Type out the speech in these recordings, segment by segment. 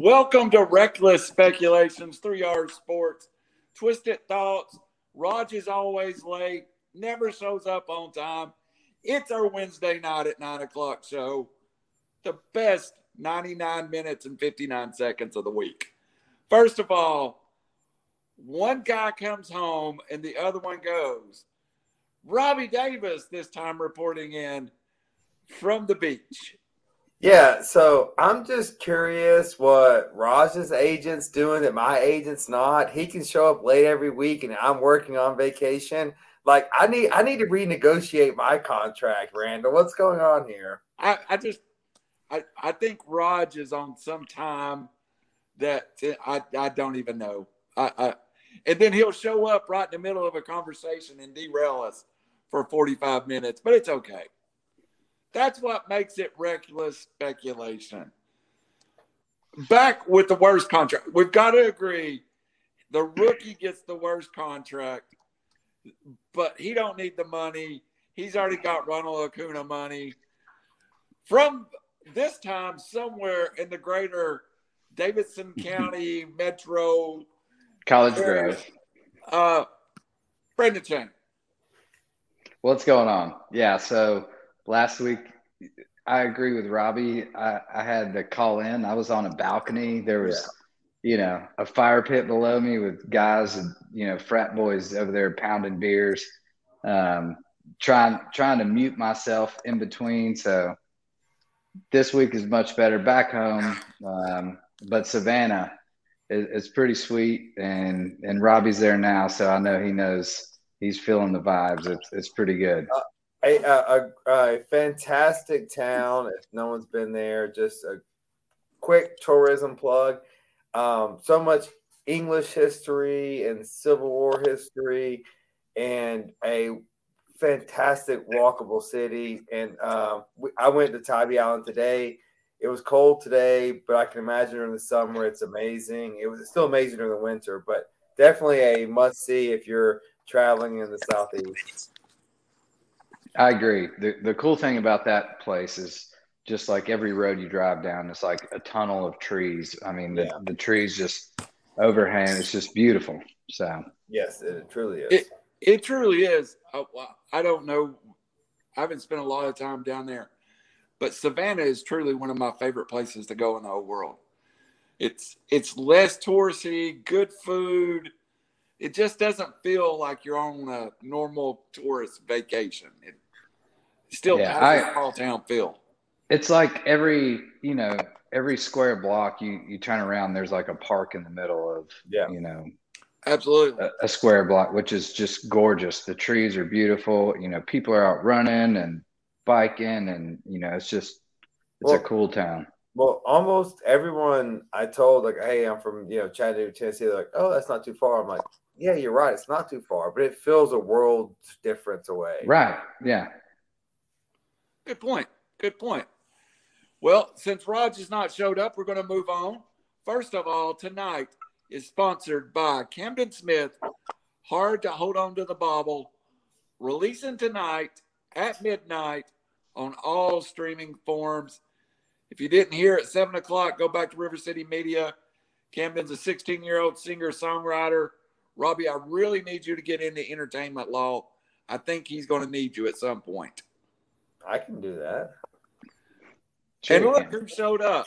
Welcome to Reckless Speculations, Three R Sports, Twisted Thoughts. Raj is always late, never shows up on time. It's our Wednesday night at nine o'clock show, the best 99 minutes and 59 seconds of the week. First of all, one guy comes home and the other one goes. Robbie Davis this time reporting in from the beach. Yeah, so I'm just curious what Raj's agent's doing that my agent's not. He can show up late every week and I'm working on vacation. Like I need I need to renegotiate my contract, Randall. What's going on here? I, I just I, I think Raj is on some time that I, I don't even know. I, I and then he'll show up right in the middle of a conversation and derail us for 45 minutes, but it's okay. That's what makes it reckless speculation. Back with the worst contract. We've got to agree the rookie gets the worst contract, but he don't need the money. He's already got Ronald Acuna money. From this time, somewhere in the greater Davidson County metro College Grove. Uh, Brendan Chang. What's going on? Yeah, so last week I agree with Robbie. I, I had to call in. I was on a balcony. There was, yeah. you know, a fire pit below me with guys and you know frat boys over there pounding beers, um, trying trying to mute myself in between. So this week is much better back home, um, but Savannah is, is pretty sweet, and and Robbie's there now, so I know he knows he's feeling the vibes. It's it's pretty good. Uh, a, a, a, fantastic town. If no one's been there, just a quick tourism plug. Um, so much English history and Civil War history, and a fantastic walkable city. And um, we, I went to Tybee Island today. It was cold today, but I can imagine during the summer it's amazing. It was still amazing during the winter, but definitely a must see if you're traveling in the southeast. I agree. The the cool thing about that place is just like every road you drive down, it's like a tunnel of trees. I mean, the, yeah. the trees just overhang. It's just beautiful. So yes, it truly is. It, it truly is. I, I don't know. I haven't spent a lot of time down there, but Savannah is truly one of my favorite places to go in the whole world. It's it's less touristy, good food. It just doesn't feel like you're on a normal tourist vacation. It, still yeah, has I, a small town feel. It's like every you know every square block you you turn around, there's like a park in the middle of yeah you know absolutely a, a square block, which is just gorgeous. The trees are beautiful. You know, people are out running and biking, and you know, it's just it's well, a cool town. Well, almost everyone I told, like, hey, I'm from you know Chattanooga, Tennessee. They're like, oh, that's not too far. I'm like, yeah, you're right. It's not too far, but it feels a world difference away. Right. Yeah. Good point. Good point. Well, since Raj has not showed up, we're going to move on. First of all, tonight is sponsored by Camden Smith. Hard to hold on to the bobble. Releasing tonight at midnight on all streaming forms. If you didn't hear at seven o'clock, go back to River City Media. Camden's a 16 year old singer songwriter. Robbie, I really need you to get into entertainment law. I think he's going to need you at some point. I can do that. Sure and look who showed up.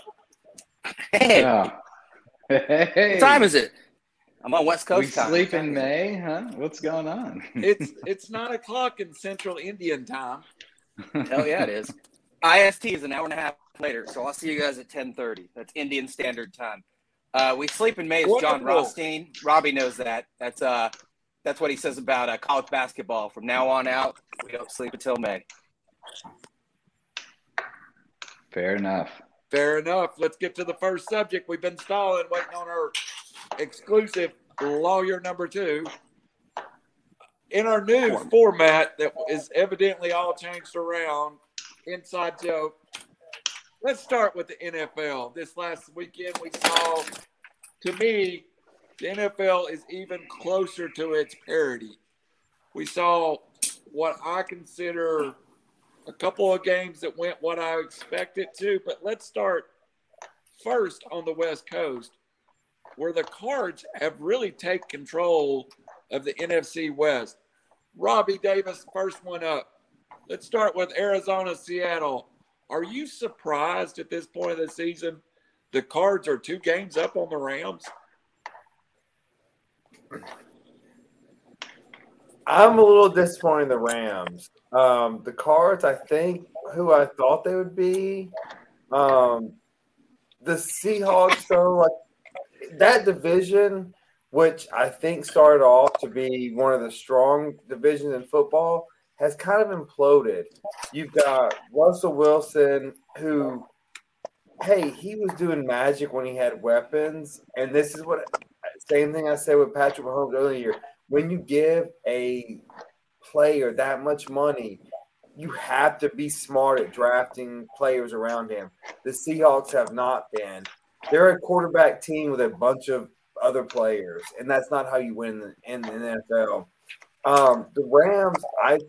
Hey. Yeah. Hey. What time is it? I'm on West Coast we time. Sleep in May, huh? What's going on? it's it's nine o'clock in Central Indian time. Hell yeah, it is. IST is an hour and a half later, so I'll see you guys at 10:30. That's Indian Standard Time. Uh, we sleep in May is Jon Rothstein. Robbie knows that. That's uh, that's what he says about uh, college basketball. From now on out, we don't sleep until May. Fair enough. Fair enough. Let's get to the first subject. We've been stalling, waiting on our exclusive lawyer number two. In our new format that is evidently all changed around, inside joke. Let's start with the NFL. This last weekend, we saw, to me, the NFL is even closer to its parity. We saw what I consider a couple of games that went what I expected to, but let's start first on the West Coast, where the Cards have really taken control of the NFC West. Robbie Davis, first one up. Let's start with Arizona, Seattle. Are you surprised at this point of the season the Cards are two games up on the Rams? I'm a little disappointed in the Rams. Um, the Cards, I think, who I thought they would be. Um, the Seahawks, though, like that division, which I think started off to be one of the strong divisions in football, has kind of imploded. You've got Russell Wilson, who, hey, he was doing magic when he had weapons, and this is what same thing I said with Patrick Mahomes earlier. When you give a player that much money, you have to be smart at drafting players around him. The Seahawks have not been. They're a quarterback team with a bunch of other players, and that's not how you win in the NFL. Um, the Rams, I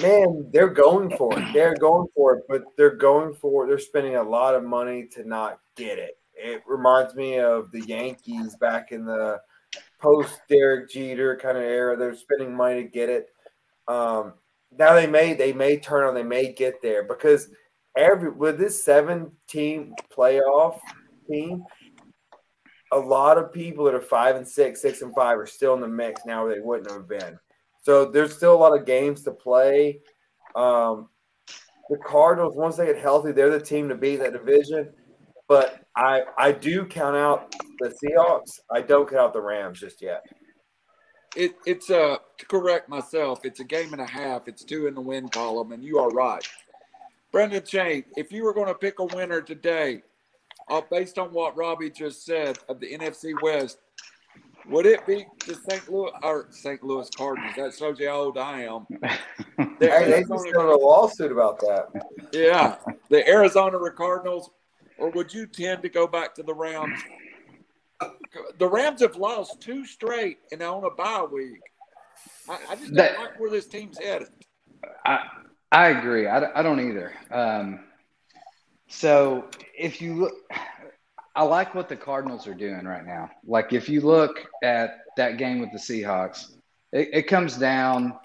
man, they're going for it. They're going for it, but they're going for it. they're spending a lot of money to not get it. It reminds me of the Yankees back in the post Derek Jeter kind of era. They're spending money to get it. Um, now they may they may turn on, they may get there because every with this seven team playoff team, a lot of people that are five and six, six and five are still in the mix now where they wouldn't have been. So there's still a lot of games to play. Um, the Cardinals, once they get healthy, they're the team to beat that division. But I I do count out the Seahawks. I don't count out the Rams just yet. It, it's a to correct myself. It's a game and a half. It's two in the win column, and you are right, Brendan Chain. If you were going to pick a winner today, uh, based on what Robbie just said of the NFC West, would it be the St. Louis or St. Louis Cardinals? That shows you how old I am. The hey, they just got a lawsuit about that. Yeah, the Arizona Cardinals, or would you tend to go back to the Rams? The Rams have lost two straight and on a bye week. I, I just don't like where this team's headed. I I agree. I, I don't either. Um, so if you look I like what the Cardinals are doing right now. Like if you look at that game with the Seahawks, it, it, comes down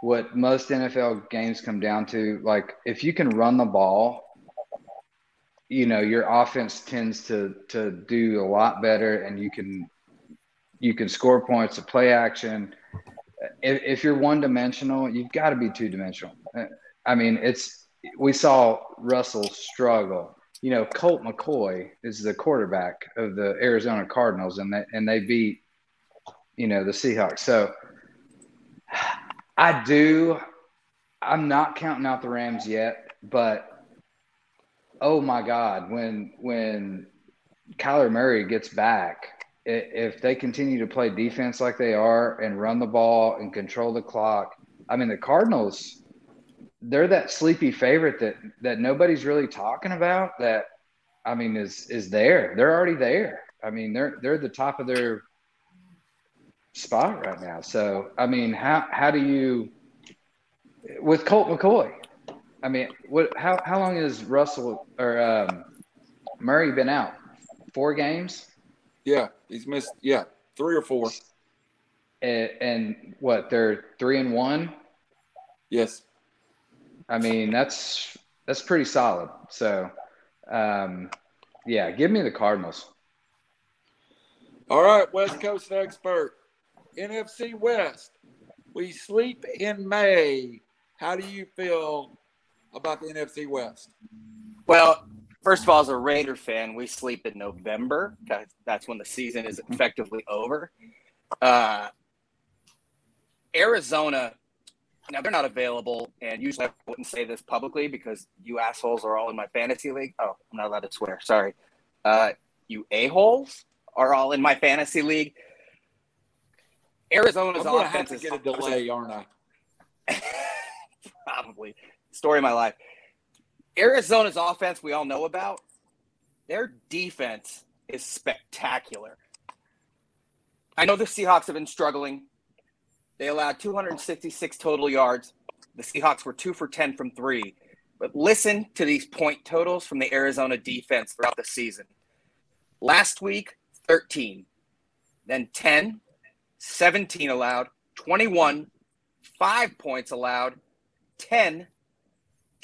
what most NFL games come down to. Like if you can run the ball, you know your offense tends to to do a lot better, and you can you can score points, a play action. If, if you're one dimensional, you've got to be two dimensional. I mean, it's we saw Russell struggle you know, Colt McCoy is the quarterback of the Arizona Cardinals, and they and they beat, you know, the Seahawks. So I do. I'm not counting out the Rams yet, but oh my God, when when Kyler Murray gets back, if they continue to play defense like they are and run the ball and control the clock, I mean the Cardinals they're that sleepy favorite that that nobody's really talking about. That I mean is is there. They're already there. I mean they're they're the top of their spot right now. So I mean how how do you with Colt McCoy? I mean what how how long has Russell or um, Murray been out? Four games. Yeah, he's missed. Yeah, three or four. And, and what? They're three and one. Yes. I mean, that's that's pretty solid. So, um, yeah, give me the Cardinals. All right, West Coast expert, NFC West. We sleep in May. How do you feel about the NFC West? Well, first of all, as a Raider fan, we sleep in November. That's when the season is effectively over. Uh, Arizona now they're not available, and usually I wouldn't say this publicly because you assholes are all in my fantasy league. Oh, I'm not allowed to swear. Sorry. Uh, you a holes are all in my fantasy league. Arizona's I'm offense have to get a delay, aren't I? Probably. Story of my life. Arizona's offense we all know about. Their defense is spectacular. I know the Seahawks have been struggling they allowed 266 total yards. The Seahawks were two for 10 from three. But listen to these point totals from the Arizona defense throughout the season. Last week, 13, then 10, 17 allowed, 21, five points allowed, 10,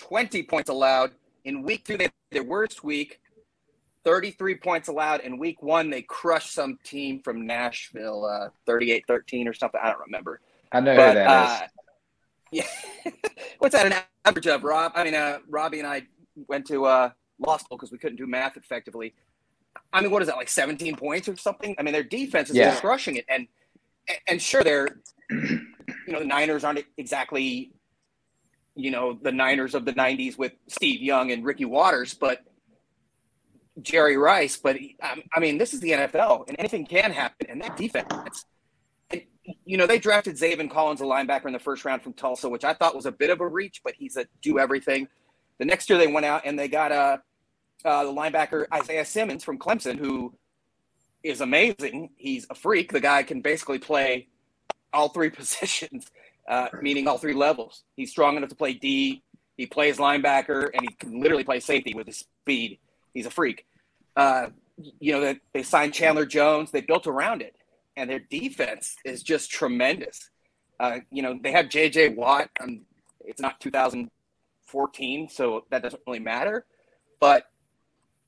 20 points allowed. In week two, they their worst week, 33 points allowed. In week one, they crushed some team from Nashville, uh, 38 13 or something. I don't remember. I know but, who that uh, is. Yeah. What's that an average of, Rob? I mean, uh, Robbie and I went to uh, law school because we couldn't do math effectively. I mean, what is that, like 17 points or something? I mean, their defense is yeah. crushing it. And, and sure, they're, you know, the Niners aren't exactly, you know, the Niners of the 90s with Steve Young and Ricky Watters, but Jerry Rice. But, I mean, this is the NFL and anything can happen. And that defense, and, you know, they drafted Zaven Collins, a linebacker in the first round from Tulsa, which I thought was a bit of a reach, but he's a do everything. The next year they went out and they got a, uh, the linebacker Isaiah Simmons from Clemson, who is amazing. He's a freak. The guy can basically play all three positions, uh, meaning all three levels. He's strong enough to play D. He plays linebacker, and he can literally play safety with his speed. He's a freak. Uh, you know, they, they signed Chandler Jones. They built around it, and their defense is just tremendous. Uh, you know, they have J.J. Watt. Um, it's not 2014, so that doesn't really matter. But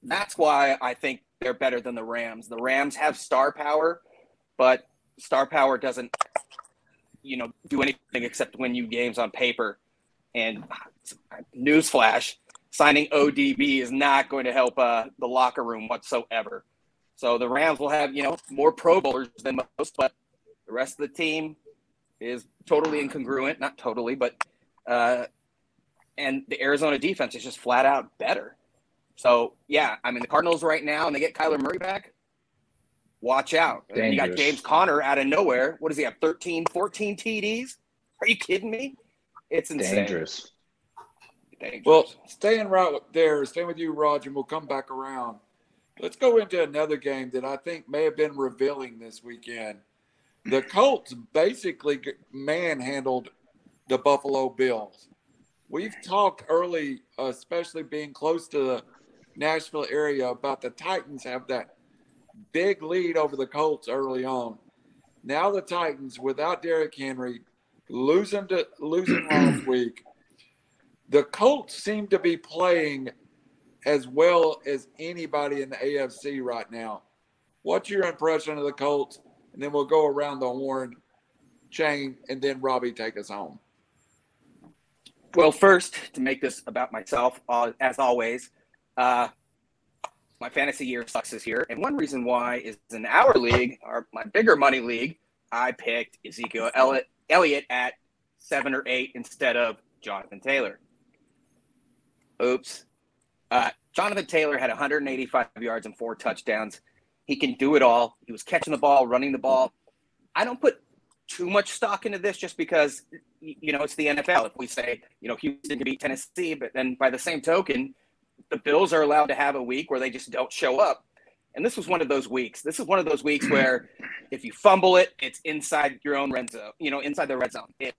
that's why I think they're better than the Rams. The Rams have star power, but star power doesn't, you know, do anything except win you games on paper. And newsflash, signing ODB is not going to help uh, the locker room whatsoever. So the Rams will have, you know, more Pro Bowlers than most, but the rest of the team is totally incongruent. Not totally, but uh, and the Arizona defense is just flat out better. So yeah, I mean the Cardinals right now, and they get Kyler Murray back. Watch out. You got James Conner out of nowhere. What does he have? 13, 14 TDs? Are you kidding me? It's insane. Dangerous. Dangerous. Well, staying right there, staying with you, Roger, and we'll come back around. Let's go into another game that I think may have been revealing this weekend. The Colts basically manhandled the Buffalo Bills. We've talked early, especially being close to the Nashville area about the Titans have that big lead over the Colts early on. Now the Titans, without Derrick Henry, losing to losing last week, the Colts seem to be playing as well as anybody in the AFC right now. What's your impression of the Colts? And then we'll go around the horn chain, and then Robbie take us home. Well, first, to make this about myself, uh, as always, uh, my fantasy year sucks this year, and one reason why is in our league, our my bigger money league, I picked Ezekiel Elliott at seven or eight instead of Jonathan Taylor. Oops. Uh, Jonathan Taylor had 185 yards and four touchdowns. He can do it all. He was catching the ball, running the ball. I don't put too much stock into this just because you know it's the NFL. If we say you know Houston can beat Tennessee, but then by the same token, the Bills are allowed to have a week where they just don't show up. And this was one of those weeks. This is one of those weeks where if you fumble it, it's inside your own red zone, you know, inside the red zone. If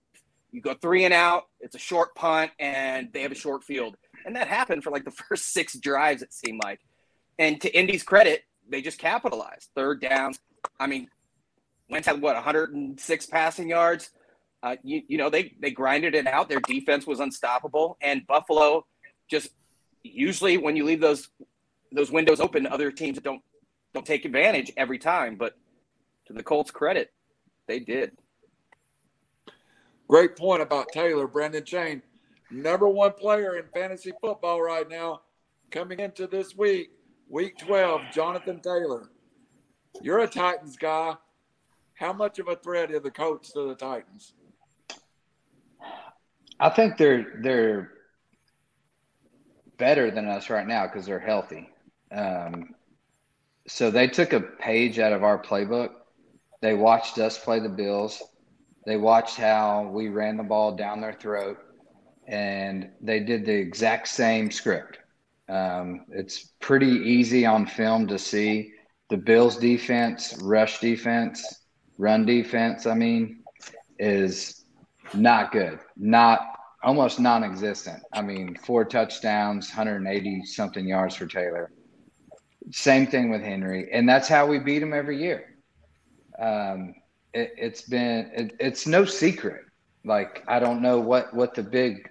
you go three and out, it's a short punt and they have a short field. And that happened for like the first six drives, it seemed like. And to Indy's credit, they just capitalized. Third downs. I mean, Wentz had what 106 passing yards. Uh, you, you know, they they grinded it out. Their defense was unstoppable, and Buffalo just usually when you leave those those windows open, other teams don't don't take advantage every time. But to the Colts' credit, they did. Great point about Taylor, Brendan Chain, number one player in fantasy football right now, coming into this week, week twelve. Jonathan Taylor, you're a Titans guy. How much of a threat are the Colts to the Titans? I think they're they're better than us right now because they're healthy. Um, so they took a page out of our playbook. They watched us play the Bills. They watched how we ran the ball down their throat, and they did the exact same script. Um, it's pretty easy on film to see the Bills' defense, rush defense, run defense. I mean, is not good. Not almost non-existent. I mean, four touchdowns, 180 something yards for Taylor. Same thing with Henry, and that's how we beat him every year. Um, it, has been it, it's no secret. Like I don't know what what the big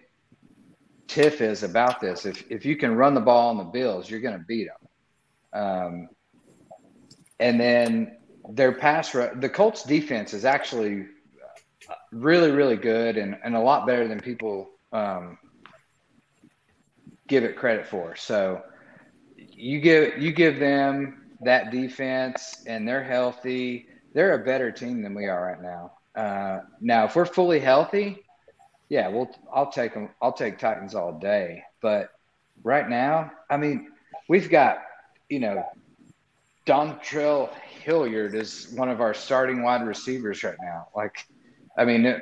tiff is about this. If if you can run the ball on the Bills, you're going to beat them. Um, and then their pass the Colts defense is actually really really good and, and a lot better than people um, give it credit for. So you give you give them that defense and they're healthy. They're a better team than we are right now. Uh, now, if we're fully healthy, yeah, well, I'll take them. I'll take Titans all day. But right now, I mean, we've got you know, Dontrell Hilliard is one of our starting wide receivers right now. Like, I mean, it,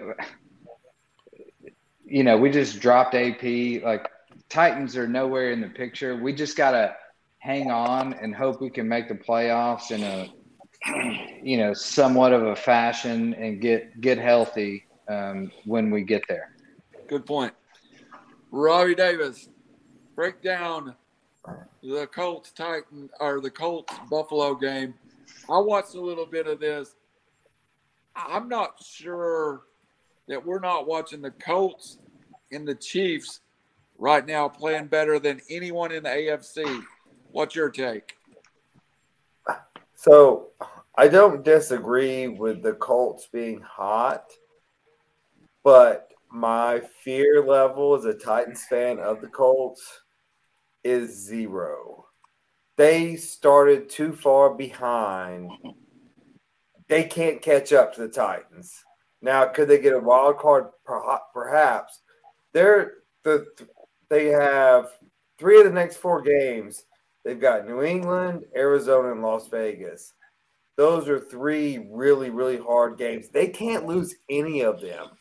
you know, we just dropped AP. Like, Titans are nowhere in the picture. We just gotta hang on and hope we can make the playoffs in a you know somewhat of a fashion and get get healthy um, when we get there. Good point. Robbie Davis, break down the Colts Titan or the Colts Buffalo game. I watched a little bit of this. I'm not sure that we're not watching the Colts and the Chiefs right now playing better than anyone in the AFC. What's your take? So I don't disagree with the Colts being hot, but my fear level as a Titans fan of the Colts is zero. They started too far behind. They can't catch up to the Titans. Now, could they get a wild card? Perhaps. They're the they have three of the next four games. They've got New England, Arizona, and Las Vegas. Those are three really, really hard games. They can't lose any of them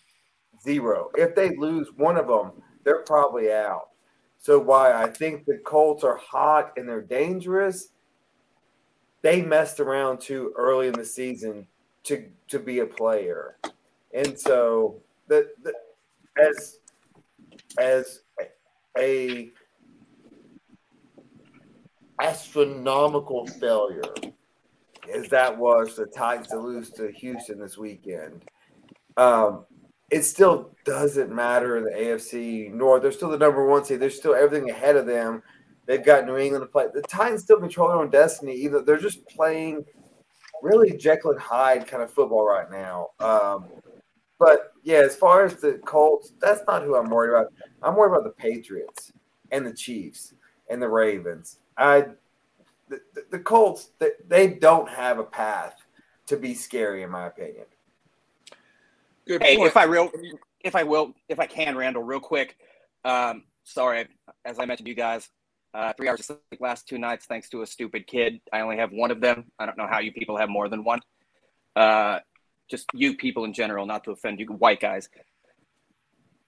zero. If they lose one of them, they're probably out. So why I think the Colts are hot and they're dangerous. They messed around too early in the season to to be a player, and so the, the as as a astronomical failure as that was the Titans to lose to Houston this weekend. Um, it still doesn't matter in the AFC North. They're still the number one seed. There's still everything ahead of them. They've got New England to play. The Titans still control their own destiny. Either they're just playing really Jekyll and Hyde kind of football right now. Um, but yeah, as far as the Colts, that's not who I'm worried about. I'm worried about the Patriots and the Chiefs and the Ravens. I the, the, the Colts they, they don't have a path to be scary in my opinion. Good hey, point. if I real, if I will, if I can, Randall, real quick. Um, sorry, as I mentioned you guys, uh, three hours of sleep last two nights thanks to a stupid kid. I only have one of them. I don't know how you people have more than one. Uh, just you people in general, not to offend you white guys.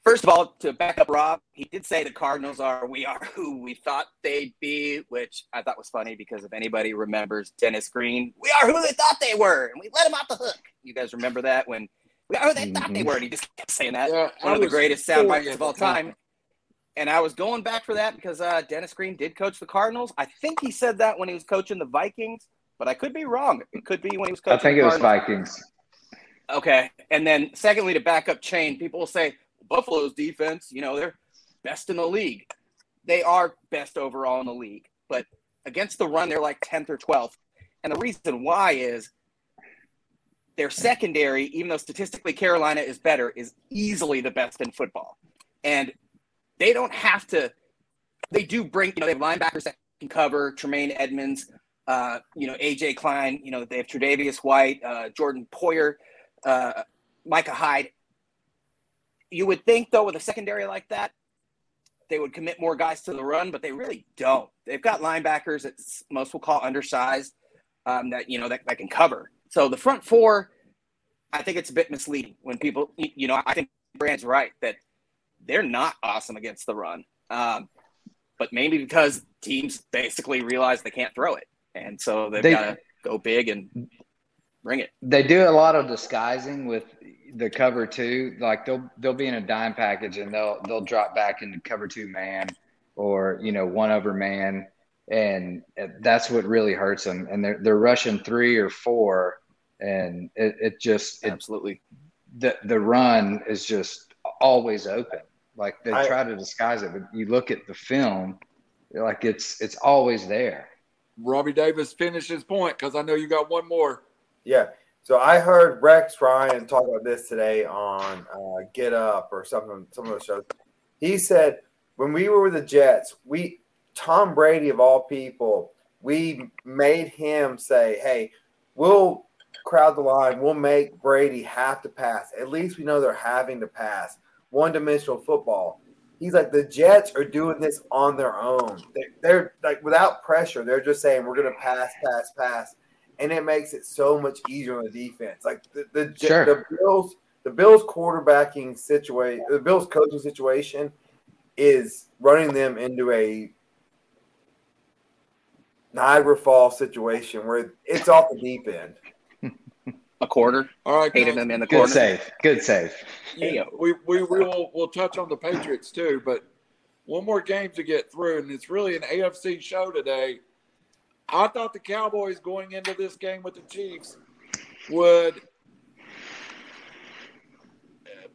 First of all, to back up Rob, he did say the Cardinals are we are who we thought they'd be, which I thought was funny because if anybody remembers Dennis Green, we are who they thought they were, and we let him off the hook. You guys remember that when Oh, they thought they mm-hmm. were. And he just kept saying that. Yeah, One I of the greatest sound bites of all time. And I was going back for that because uh, Dennis Green did coach the Cardinals. I think he said that when he was coaching the Vikings, but I could be wrong. It could be when he was coaching. I think it was Vikings. Okay, and then secondly, to back up chain, people will say Buffalo's defense. You know, they're best in the league. They are best overall in the league, but against the run, they're like tenth or twelfth. And the reason why is their secondary, even though statistically Carolina is better, is easily the best in football. And they don't have to, they do bring, you know, they have linebackers that can cover, Tremaine Edmunds, uh, you know, AJ Klein, you know, they have Tre'Davious White, uh, Jordan Poyer, uh, Micah Hyde. You would think, though, with a secondary like that, they would commit more guys to the run, but they really don't. They've got linebackers that most will call undersized um, that, you know, that, that can cover. So the front four, I think it's a bit misleading when people, you know, I think Brand's right that they're not awesome against the run. Um, but maybe because teams basically realize they can't throw it. And so they've they, got to go big and bring it. They do a lot of disguising with the cover two, like they'll they'll be in a dime package and they'll they'll drop back into cover two man or you know one over man, and that's what really hurts them. And they're they're rushing three or four, and it, it just it, absolutely the the run is just always open. Like they I, try to disguise it, but you look at the film, like it's it's always there. Robbie Davis finished his point because I know you got one more. Yeah. So I heard Rex Ryan talk about this today on uh, Get Up or something, some of the shows. He said when we were with the Jets, we Tom Brady of all people, we made him say, "Hey, we'll crowd the line. We'll make Brady have to pass. At least we know they're having to pass. One dimensional football. He's like, the Jets are doing this on their own. They're, they're like, without pressure, they're just saying, we're going to pass, pass, pass. And it makes it so much easier on the defense. Like, the, the, sure. the Bills, the Bills quarterbacking situation, the Bills coaching situation is running them into a Niagara Falls situation where it's off the deep end a quarter. All right, hated them in the Good save. Good save. Yeah, we, we, we will we'll touch on the Patriots too, but one more game to get through, and it's really an AFC show today. I thought the Cowboys going into this game with the Chiefs would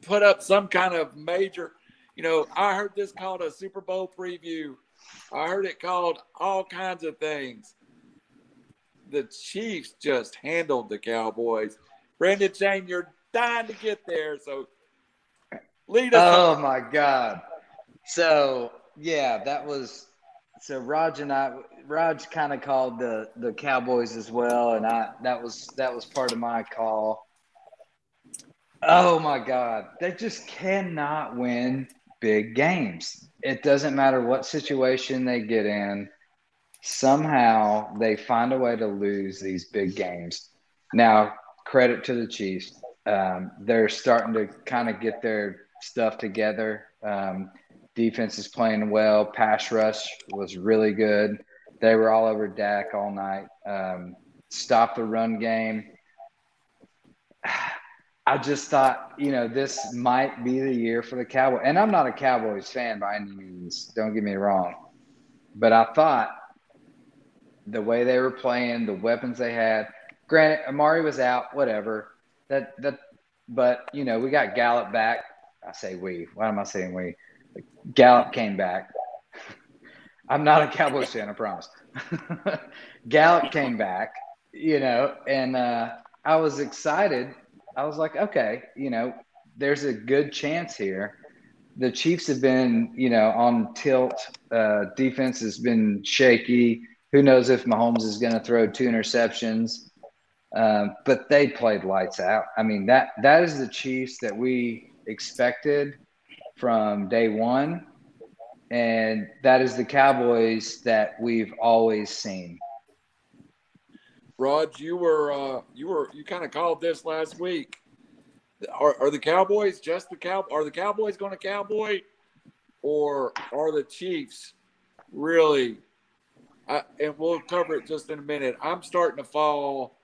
put up some kind of major. You know, I heard this called a Super Bowl preview. I heard it called all kinds of things the Chiefs just handled the Cowboys. Brandon Shane, you're dying to get there, so lead us. Oh on. my God! So yeah, that was so Raj and I. Raj kind of called the the Cowboys as well, and I that was that was part of my call. Oh my God, they just cannot win big games. It doesn't matter what situation they get in somehow they find a way to lose these big games. Now, credit to the Chiefs. Um, they're starting to kind of get their stuff together. Um, defense is playing well. Pass rush was really good. They were all over Dak all night. Um, stop the run game. I just thought, you know, this might be the year for the Cowboys. And I'm not a Cowboys fan by any means. Don't get me wrong. But I thought the way they were playing, the weapons they had. Granted, Amari was out, whatever. That that, but you know, we got Gallup back. I say we. Why am I saying we? Gallup came back. I'm not a Cowboys fan, I promise. Gallup came back, you know, and uh, I was excited. I was like, okay, you know, there's a good chance here. The Chiefs have been, you know, on tilt. Uh, defense has been shaky who knows if Mahomes is going to throw two interceptions? Um, but they played lights out. I mean that that is the Chiefs that we expected from day one, and that is the Cowboys that we've always seen. Rod, you were uh, you were you kind of called this last week. Are, are the Cowboys just the cow? Are the Cowboys going to cowboy, or are the Chiefs really I, and we'll cover it just in a minute. I'm starting to fall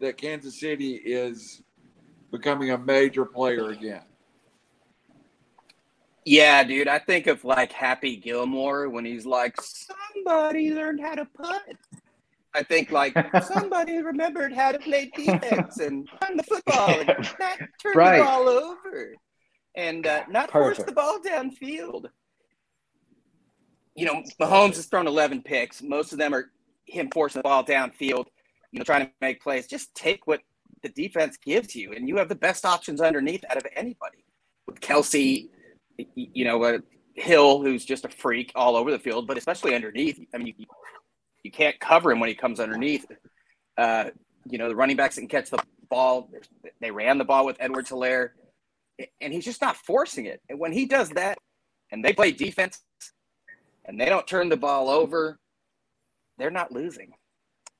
that Kansas City is becoming a major player again. Yeah, dude. I think of like Happy Gilmore when he's like, somebody learned how to putt. I think like somebody remembered how to play defense and run the football and not turn right. the ball over and uh, not Perfect. force the ball downfield you know, Mahomes has thrown 11 picks. Most of them are him forcing the ball downfield, you know, trying to make plays. Just take what the defense gives you, and you have the best options underneath out of anybody. With Kelce, you know, uh, Hill, who's just a freak all over the field, but especially underneath. I mean, you, you can't cover him when he comes underneath. Uh, you know, the running backs can catch the ball. They ran the ball with Edwards Helaire, and he's just not forcing it. And when he does that, and they play defense and they don't turn the ball over, they're not losing.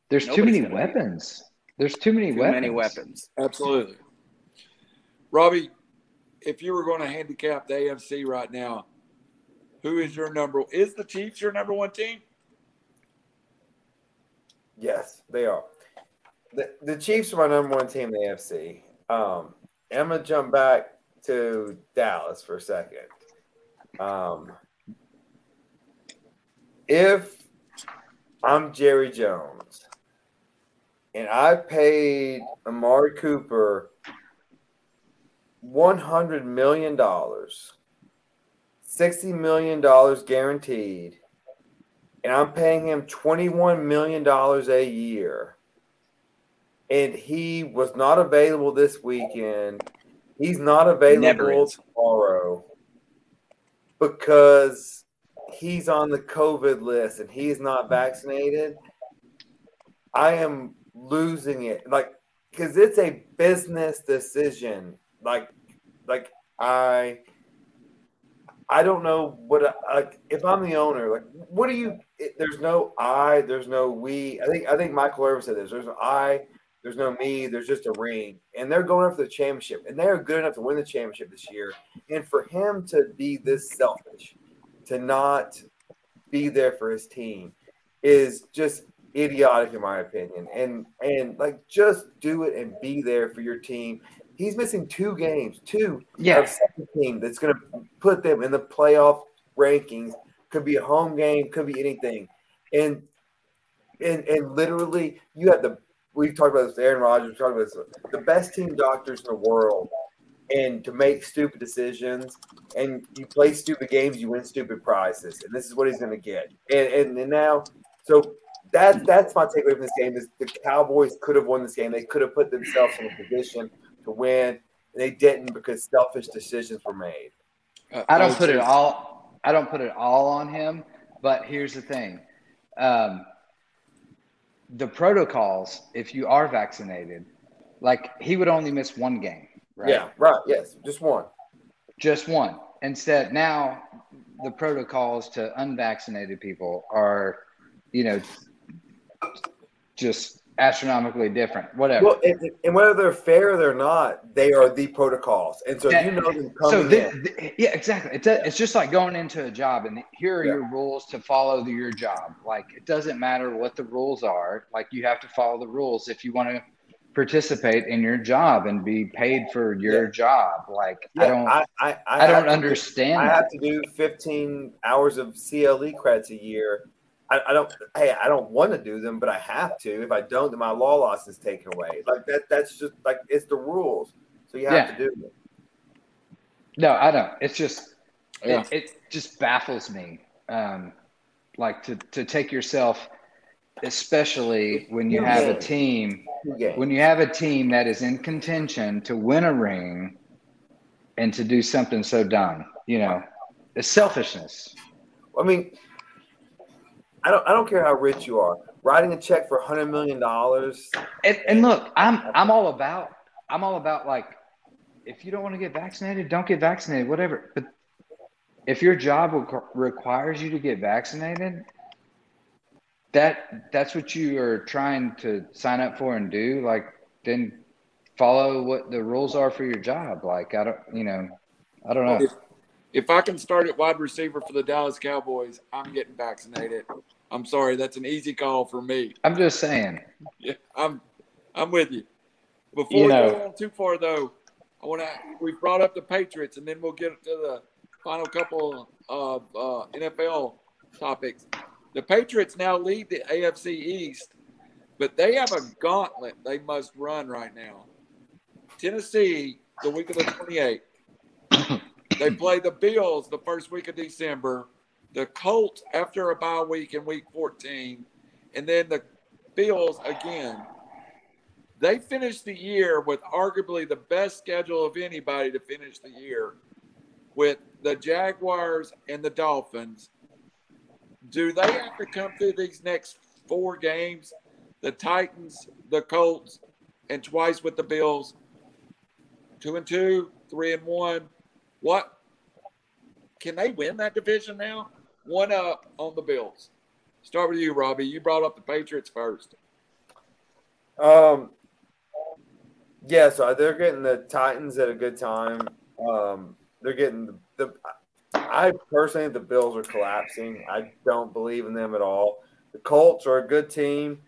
There's Nobody's too many weapons. There's too many too weapons. many weapons. Absolutely. Robbie, if you were going to handicap the AFC right now, who is your number? Is the Chiefs your number one team? Yes, they are. The, the Chiefs are my number one team in the AFC. Um, I'm gonna jump back to Dallas for a second. Um, if I'm Jerry Jones and I paid Amari Cooper $100 million, $60 million guaranteed, and I'm paying him $21 million a year, and he was not available this weekend, he's not available tomorrow because he's on the COVID list and he's not mm-hmm. vaccinated, I am losing it. Like, because it's a business decision. Like, like I, I don't know what. Like, if I'm the owner, like, what do you? It, there's no I. There's no we. I think. I think Michael Irvin said this. There's no I. There's no me. There's just a ring, and they're going after the championship, and they are good enough to win the championship this year. And for him to be this selfish, to not be there for his team is just idiotic in my opinion. And and like just do it and be there for your team. He's missing two games, two yeah. of 17 that's going to put them in the playoff rankings. Could be a home game, could be anything. And and and literally you have the we've talked about this Aaron Rodgers, talked about this the best team doctors in the world and to make stupid decisions and you play stupid games, you win stupid prizes. And this is what he's going to get. And, and, and now, so that, that's my takeaway from this game is the Cowboys could have won this game. They could have put themselves in a position to win. And they didn't because selfish decisions were made. Uh, I don't put it all. I don't put it all on him. But here's the thing: um, the protocols. If you are vaccinated, like he would only miss one game right? Yeah, right. Yes, just one. Just one. Instead, now the protocols to unvaccinated people are, you know, just astronomically different. Whatever. Well, and, and, whether they're fair or they're not, they are the protocols, and so you know them coming so the. The, yeah, exactly. It's, a, it's just like going into a job, and here are yeah. your rules to follow the, your job. Like it doesn't matter what the rules are. Like you have to follow the rules if you want to participate in your job and be paid for your yeah. job. Like yeah, I don't, I, I, I, I don't understand. Do, I have to do 15 hours of CLE credits a year. I, I, don't. Hey, I don't want to do them, but I have to. If I don't, then my law loss is taken away. Like that. That's just like it's the rules. So you have yeah. to do it. No, I don't. It's just it, it just baffles me. Um, like to to take yourself especially when you have a team when you have a team that is in contention to win a ring and to do something so dumb you know it's selfishness. I mean i don't i don't care how rich you are. Writing a check for 100 million dollars. And, and look i'm i'm all about i'm all about like if you don't want to get vaccinated don't get vaccinated whatever. But if your job requires you to get vaccinated that that's what you are trying to sign up for and do? Like then follow what the rules are for your job. Like i don't you know i don't know. If, if i can start at wide receiver for the dallas cowboys i'm getting vaccinated. I'm sorry that's an easy call for me. I'm just saying. Yeah i'm i'm with you. Before you know, we go on too far though i want to we brought up the patriots and then we'll get to the final couple of uh, nfl topics the Patriots now lead the AFC East, but they have a gauntlet they must run right now. Tennessee, the week of the 28th. they play the Bills the first week of December, the Colts after a bye week in week 14, and then the Bills again. They finished the year with arguably the best schedule of anybody to finish the year with the Jaguars and the Dolphins do they have to come through these next four games? The Titans, the Colts, and twice with the Bills. Two and two, three and one. What can they win that division now? One up on the Bills. Start with you, Robbie. You brought up the Patriots first. Um, yeah, so they're getting the Titans at a good time. Um, they're getting the, the I personally, the Bills are collapsing. I don't believe in them at all. The Colts are a good team,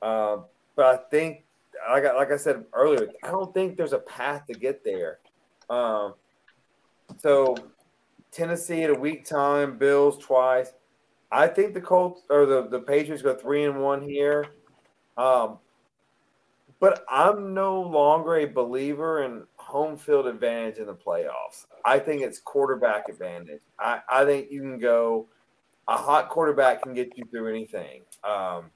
uh, but I think like I, like I said earlier, I don't think there's a path to get there. Um, so Tennessee at a week time, Bills twice. I think the Colts or the, the Patriots go three and one here. Um, but I'm no longer a believer in home field advantage in the playoffs. I think it's quarterback advantage. I, I think you can go a hot quarterback can get you through anything. Um,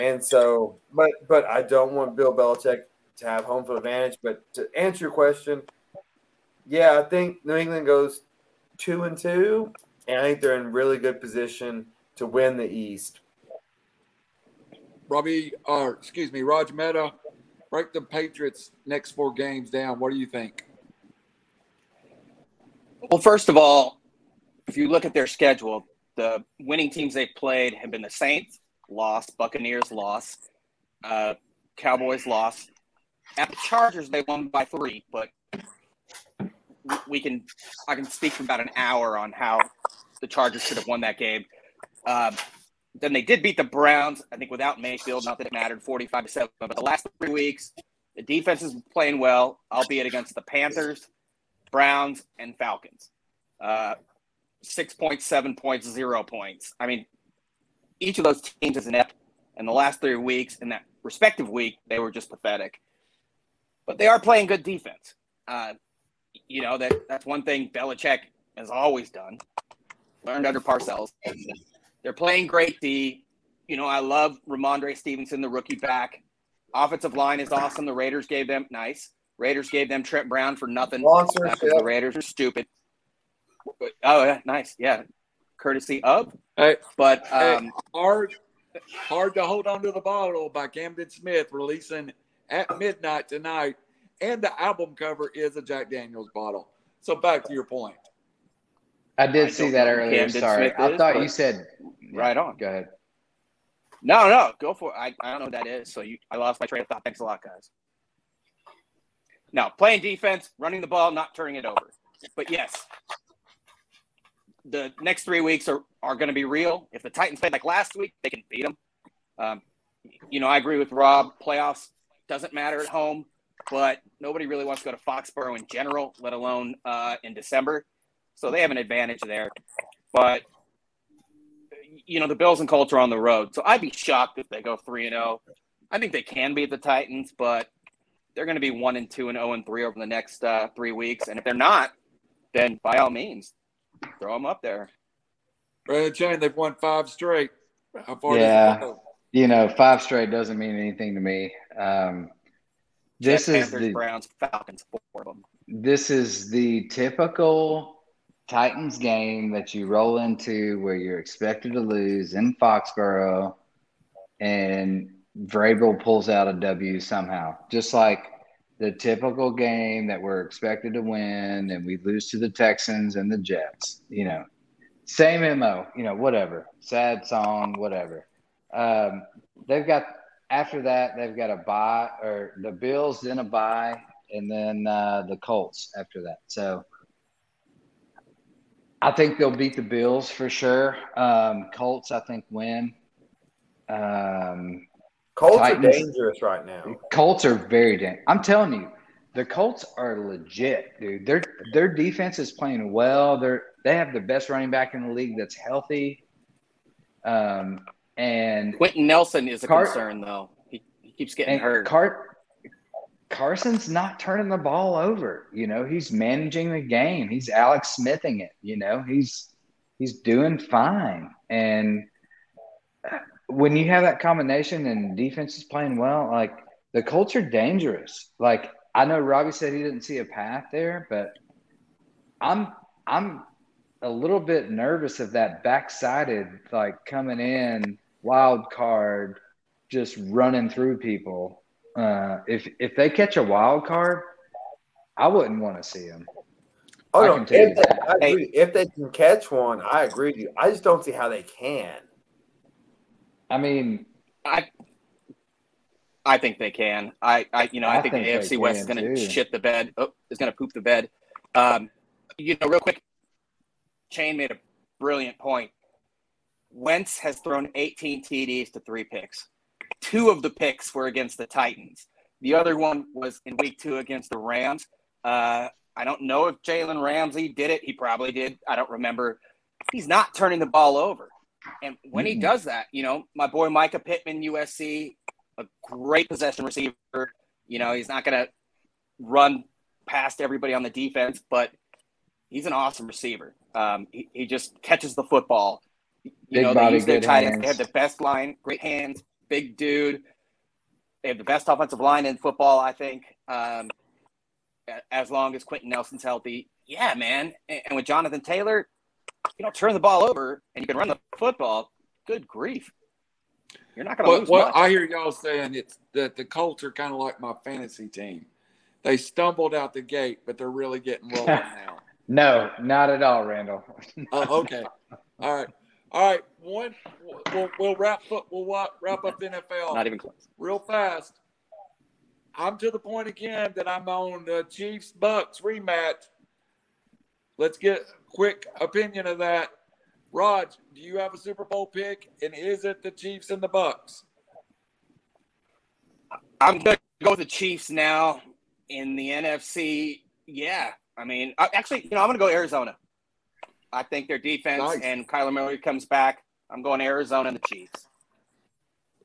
and so, but but I don't want Bill Belichick to have home field advantage. But to answer your question, yeah, I think New England goes two and two, and I think they're in really good position to win the East. Robbie, or excuse me, Roger Meta, break the Patriots' next four games down. What do you think? Well, first of all, if you look at their schedule, the winning teams they've played have been the Saints, lost, Buccaneers, lost, uh, Cowboys, lost. At the Chargers, they won by three, but we can I can speak for about an hour on how the Chargers should have won that game. Um, then they did beat the Browns, I think, without Mayfield. Not that it mattered, forty-five to seven. But the last three weeks, the defense is playing well, albeit against the Panthers, Browns, and Falcons. Uh, six points, seven points, zero points. I mean, each of those teams is inept. And the last three weeks, in that respective week, they were just pathetic. But they are playing good defense. Uh, you know that that's one thing Belichick has always done. Learned under Parcells. They're playing great D. You know, I love Rhamondre Stevenson, the rookie back. Offensive line is awesome. The Raiders gave them nice. Raiders gave them Trent Brown for nothing. Because the Raiders are stupid. Oh, yeah, nice. Yeah. Courtesy of. Hey, but um, hey, hard, hard to hold on to the bottle by Camden Smith releasing at midnight tonight and the album cover is a Jack Daniels bottle. So back to your point. I did I see that earlier. Camden Sorry, Smith I is, thought you said right on. Go ahead. No, no, go for it. I, I don't know what that is. So you, I lost my train of thought. Thanks a lot, guys. Now playing defense, running the ball, not turning it over. But yes, the next three weeks are, are going to be real. If the Titans play like last week, they can beat them. Um, you know, I agree with Rob. Playoffs doesn't matter at home but nobody really wants to go to Foxborough in general, let alone uh, in December. So they have an advantage there. But you know, the Bills and Colts are on the road, so I'd be shocked if they go three and zero. Oh. I think they can beat the Titans, but they're going to be one and two and 0 and 3 over the next uh, three weeks. And if they're not, then by all means, throw them up there. Brandon Chain, they've won five straight. How far yeah, you know, five straight doesn't mean anything to me. Um, this Jets, is Panthers, the Browns, Falcons, four of them. This is the typical Titans game that you roll into where you're expected to lose in Foxborough, and Vrabel pulls out a W somehow, just like the typical game that we're expected to win, and we lose to the Texans and the Jets. You know, same mo. You know, whatever. Sad song, whatever. Um, they've got after that, they've got a buy, or the Bills, then a buy, and then uh, the Colts after that. So I think they'll beat the Bills for sure. Um, Colts, I think, win. Um, Colts Titans, are dangerous right now. Colts are very dangerous. I'm telling you, the Colts are legit, dude. Their their defense is playing well. They're they have the best running back in the league that's healthy. Um, and Quenton Nelson is a Car- concern, though. He, he keeps getting hurt. Car- Carson's not turning the ball over. You know, he's managing the game. He's Alex Smithing it. You know, he's he's doing fine. And when you have that combination and defense is playing well, like the Colts are dangerous. Like I know Robbie said he didn't see a path there, but I'm I'm a little bit nervous of that backsided like coming in wild card just running through people. Uh, if if they catch a wild card, I wouldn't want to see them. Oh, no, if, they, I if they can catch one, I agree with you. I just don't see how they can. I mean, I I think they can. I, I you know, I, I think, think, the AFC West is going to shit the bed. Oh, is going to poop the bed. Um, you know, real quick, Chain made a brilliant point. Wentz has thrown 18 TDs to three picks. Two of the picks were against the Titans. The other one was in week two against the Rams. Uh, I don't know if Jalen Ramsey did it. He probably did. I don't remember. He's not turning the ball over. And when mm-hmm. he does that, you know, my boy Michael Pittman, USC, a great possession receiver. You know, he's not going to run past everybody on the defense, but he's an awesome receiver. Um, he, he just catches the football. You big know, body, they use their tight ends. They have the best line, great hands, big dude. They have the best offensive line in football, I think. Um, as long as Quenton Nelson's healthy, yeah, man. And, and with Jonathan Taylor, you don't turn the ball over and you can run the football. Good grief. You're not going to lose. Well, much. I hear y'all saying it's that the Colts are kind of like my fantasy team. They stumbled out the gate, but they're really getting rolling now. no, not at all, Randall. uh, okay. All right. All right. One. We'll, we'll wrap up. We'll wrap up the NFL. Not even close. Real fast. I'm to the point again that I'm on the Chiefs Bucks rematch. Let's get a quick opinion of that. Raj, do you have a Super Bowl pick? And is it the Chiefs and the Bucks? I'm going to go with the Chiefs now. In the NFC, yeah. I mean, I, actually, you know, I'm going to go Arizona. I think their defense nice. and Kyler Murray comes back. I'm going Arizona and the Chiefs.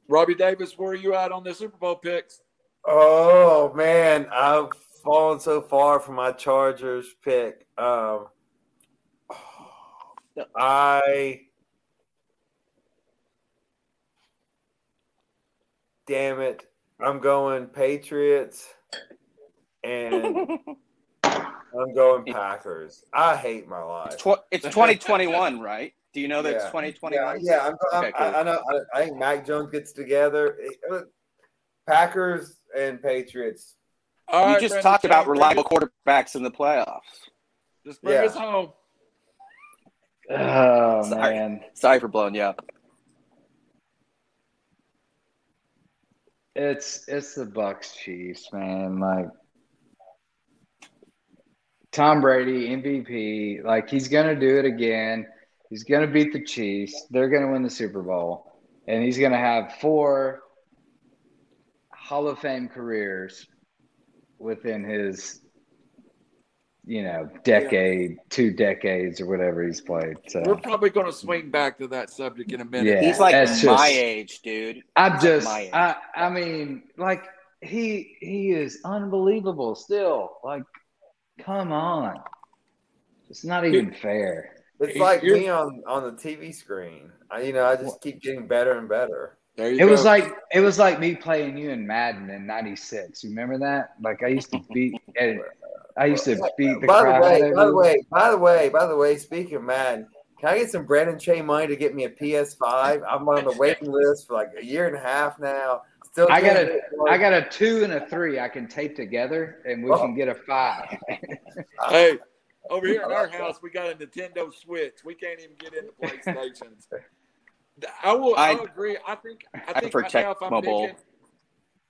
Robbie Davis, where are you at on the Super Bowl picks? Oh man, I've fallen so far from my Chargers pick. Um, I damn it, I'm going Patriots and I'm going Packers. I hate my life. It's 2021, right? Do you know that yeah. it's 2021? Yeah, yeah I'm, I'm, okay, cool. I, I, know. I, I, think Mac Jones gets together. Packers and Patriots. All you right, just talked about reliable quarterbacks in the playoffs. Just bring yeah. us home. Oh Sorry. man. Sorry for blowing you up. It's it's the Bucks Chiefs, man. Like Tom Brady, MVP, like he's gonna do it again. He's gonna beat the Chiefs. They're gonna win the Super Bowl. And he's gonna have four Hall of Fame careers within his you know, decade, yeah. two decades, or whatever he's played. So we're probably going to swing back to that subject in a minute. Yeah, he's like my just, age, dude. I'm just, I, I mean, like he he is unbelievable still. Like, come on, it's not even fair. It's like me on on the TV screen. I, you know, I just keep getting better and better. it go. was like it was like me playing you in Madden in '96. You remember that? Like I used to beat. I used to beat the by crap the way, By the way, by the way, by the way, speaking of Madden, can I get some Brandon Che money to get me a PS5? I'm on the waiting list for like a year and a half now. Still I got a I got a two and a three I can tape together and we oh. can get a five. hey, over here in our house we got a Nintendo Switch. We can't even get into PlayStations. I will I, I agree. I think I think right now if I'm mobile. picking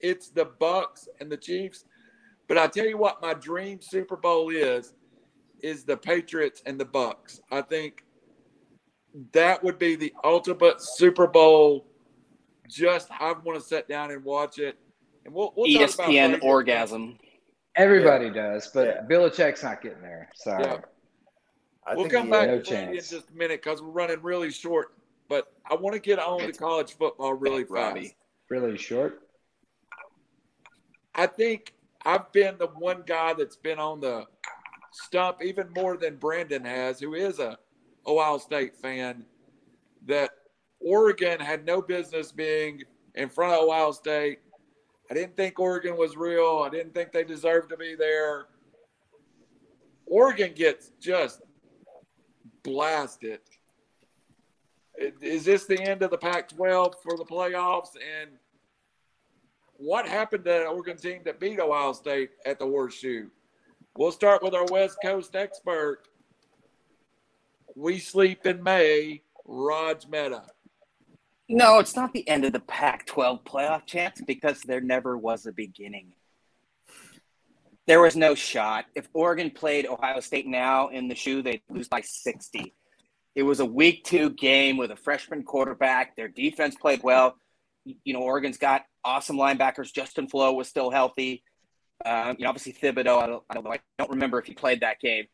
it's the Bucks and the Chiefs. But I tell you what, my dream Super Bowl is is the Patriots and the Bucks. I think that would be the ultimate Super Bowl. Just I want to sit down and watch it, and we'll, we'll ESPN orgasm. Everybody yeah. does, but yeah. Belichick's not getting there. Sorry. Yeah. we'll come back no to in just a minute because we're running really short. But I want to get on to college football really fast. Really short. I think I've been the one guy that's been on the stump even more than Brandon has, who is a Ohio State fan, that Oregon had no business being in front of Ohio State. I didn't think Oregon was real. I didn't think they deserved to be there. Oregon gets just blasted. Is this the end of the Pac 12 for the playoffs? And what happened to that Oregon team that beat Ohio State at the horseshoe? We'll start with our West Coast expert. We sleep in May, Raj Mehta. No, it's not the end of the Pac 12 playoff chance because there never was a beginning. There was no shot. If Oregon played Ohio State now in the shoe, they'd lose by 60. It was a week two game with a freshman quarterback. Their defense played well. you know, Oregon's got awesome linebackers. Justin Flowe was still healthy. Um, you know, obviously Thibodeaux, I don't, I don't, I don't remember if he played that game.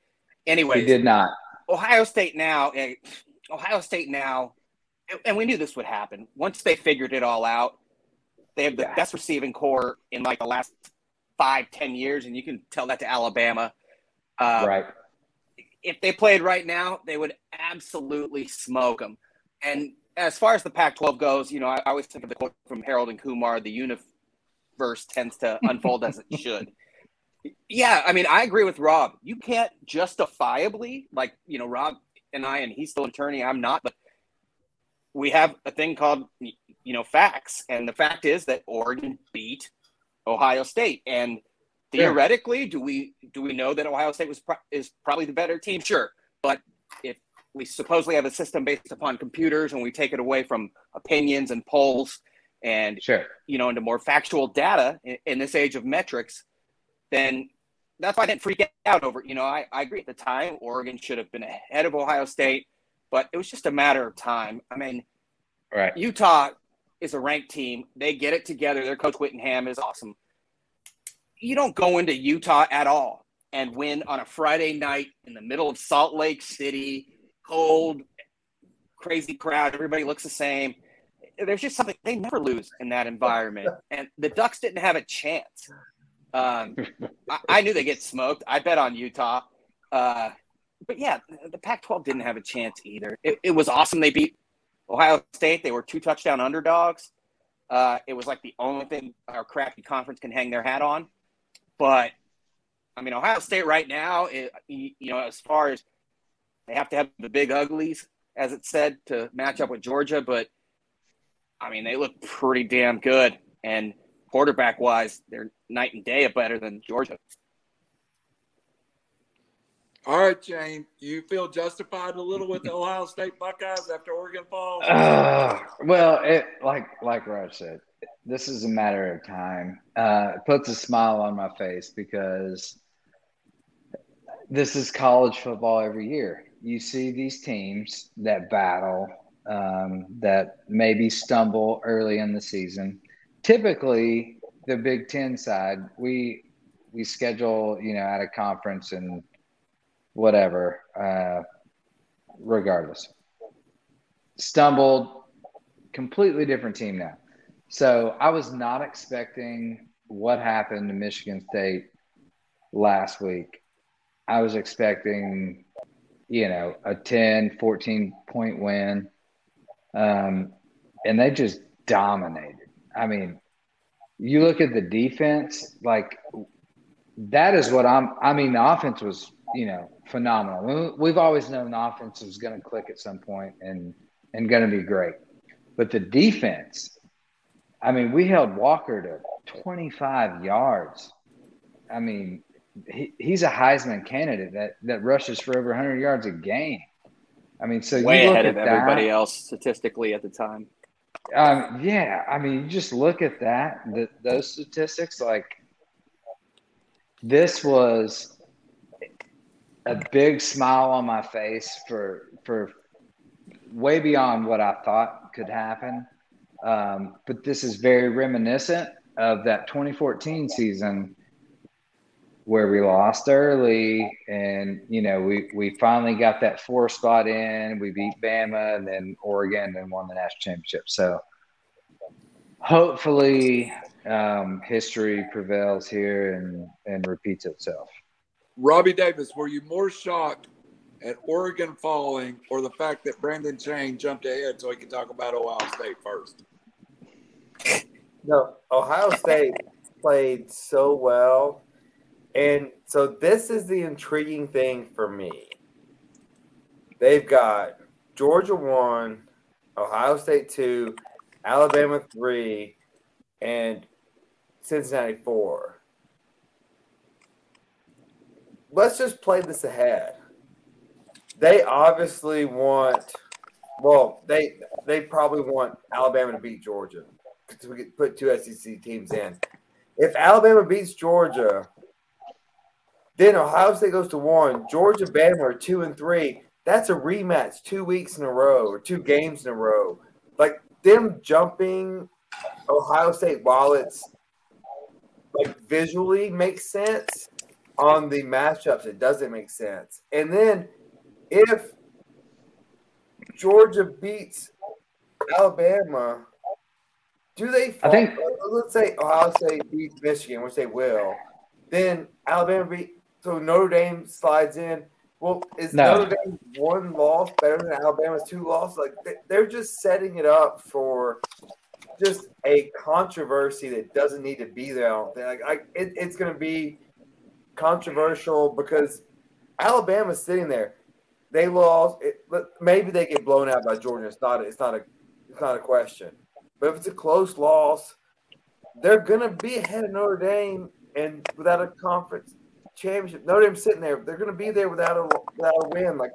Anyway, he did not. Ohio State now. Eh, Ohio State now, and we knew this would happen. Once they figured it all out, they have the yeah. best receiving corps in like the last five, ten years, and you can tell that to Alabama. Uh, right. If they played right now, they would absolutely smoke them. And as far as the Pac-12 goes, you know, I, I always think of the quote from Harold and Kumar: "The universe tends to unfold as it should." Yeah, I mean, I agree with Rob. You can't justifiably, like, you know, Rob and I, and he's still an attorney. I'm not, but we have a thing called, you know, facts, and the fact is that Oregon beat Ohio State, and theoretically, do we do we know that Ohio State was pro- is probably the better team? Sure, but if we supposedly have a system based upon computers and we take it away from opinions and polls and sure. you know into more factual data in, in, this age of metrics then that's why i didn't freak out over you know I, I agree. At the time oregon should have been ahead of ohio state but it was just a matter of time i mean right utah is a ranked team they get it together their coach whittingham is awesome you don't go into utah at all and win on a friday night in the middle of salt lake city cold, crazy crowd. Everybody looks the same. There's just something they never lose in that environment, and the Ducks didn't have a chance. Um, I, I, knew they get smoked. I bet on Utah, uh, but yeah, the Pac-12 didn't have a chance either. It, it, was awesome. They beat Ohio State. They were two touchdown underdogs. Uh, it was like the only thing our crappy conference can hang their hat on. But I mean, Ohio State right now, it, you know, as far as they have to have the big uglies, as it said, to match up with Georgia. But I mean, they look pretty damn good. And quarterback wise, they're night and day better than Georgia. All right, Jane, you feel justified a little with the Ohio State Buckeyes after Oregon falls? Uh, well, it, like like Raj said, this is a matter of time. Uh, it puts a smile on my face because this is college football every year you see these teams that battle, um, that maybe stumble early in the season. Typically, the Big Ten side, we we schedule, you know, at a conference and whatever, uh, regardless. Stumbled, completely different team now. So I was not expecting what happened to Michigan State last week. I was expecting you know, a 10, 14 point win. Um, and they just dominated. I mean, you look at the defense, like that is what I'm, I mean, the offense was, you know, phenomenal. We've always known the offense was going to click at some point and, and going to be great. But the defense, I mean, we held Walker to 25 yards. I mean, he, he's a Heisman candidate that that rushes for over 100 yards a game. I mean, so way ahead of everybody that, else statistically at the time. Um, yeah, I mean, you just look at that, the, those statistics. Like, this was a big smile on my face for for way beyond what I thought could happen. Um, but this is very reminiscent of that 2014 season where we lost early and you know we we finally got that four spot in. We beat bama and then oregon and won the national championship. So hopefully um, history prevails here and and repeats itself robbie davis were you more shocked at oregon falling or the fact that brandon chayne jumped ahead so he could talk about ohio state first no ohio state played so well and so this is the intriguing thing for me. They've got Georgia one, Ohio State two, Alabama three, and Cincinnati four. Let's just play this ahead. They obviously want well, they they probably want Alabama to beat Georgia because we could put two SEC teams in. If Alabama beats Georgia, then Ohio State goes to one. Georgia, Bama are two and three. That's a rematch two weeks in a row or two games in a row. Like them jumping Ohio State, while it's like visually makes sense on the matchups, it doesn't make sense. And then if Georgia beats Alabama, do they? I think- Let's say Ohio State beats Michigan, which they will. Then Alabama beat. So Notre Dame slides in. Well, is No. Notre Dame one loss better than Alabama's two losses? Like they- they're just setting it up for just a controversy that doesn't need to be there. I don't think. Like I, it, it's going to be controversial because Alabama's sitting there. They lost. It, maybe they get blown out by Georgia. It's not. It's not a. It's not a question. But if it's a close loss, they're to be ahead of Notre Dame, and without a conference championship, Notre Dame's sitting there. They're to be there without a without a win. Like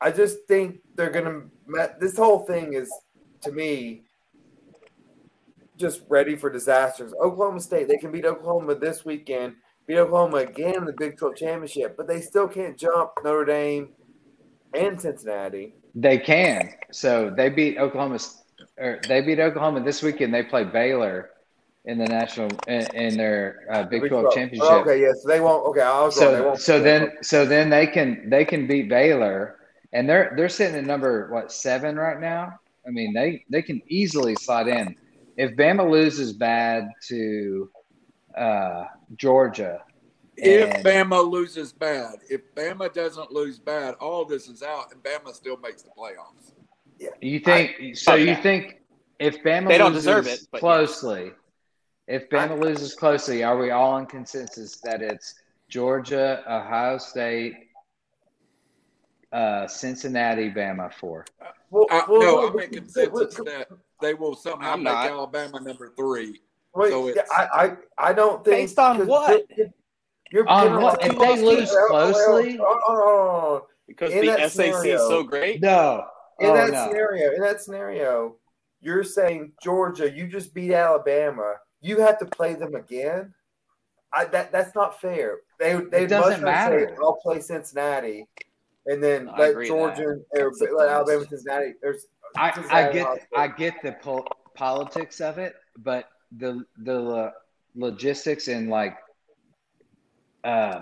I just think they're to. This whole thing is to me just ready for disasters. Oklahoma State, they can beat Oklahoma this weekend, Oklahoma again in the Big 12 championship, but they still can't jump Notre Dame and Cincinnati. They can. So they beat Oklahoma. Or they beat Oklahoma this weekend. They play Baylor in the national in, in their uh, Big Twelve championship. Oh, okay, yes, they won't. Okay, I was wrong. So won't. so then so then they can they can beat Baylor, and they're they're sitting at number what seven right now. I mean they they can easily slide in. If Bama loses bad to uh, Georgia, If and- Bama loses bad, if Bama doesn't lose bad, all this is out, and Bama still makes the playoffs. You think so? You Okay. think if Bama They don't loses deserve it, but closely, if Bama loses closely, are we all in consensus that it's Georgia, Ohio State, uh, Cincinnati, Bama four? Well, I, well, no, well, I'm in consensus that they will somehow I'm make not. Alabama number three. Wait, so it's- I, I, I don't think. Based on what? You're, you're On penalizing- what? If they lose closely? hold on, hold on, hold on. because In the that SAC scenario- is so great. No. In oh, that no. scenario, in that scenario, you're saying Georgia, you just beat Alabama. You have to play them again. I, that that's not fair. They they doesn't say matter. I'll play Cincinnati, and then I let Georgia or That's let Alabama. Cincinnati. There's I, I get Ohio I get the pol- politics of it, but the the logistics and like um,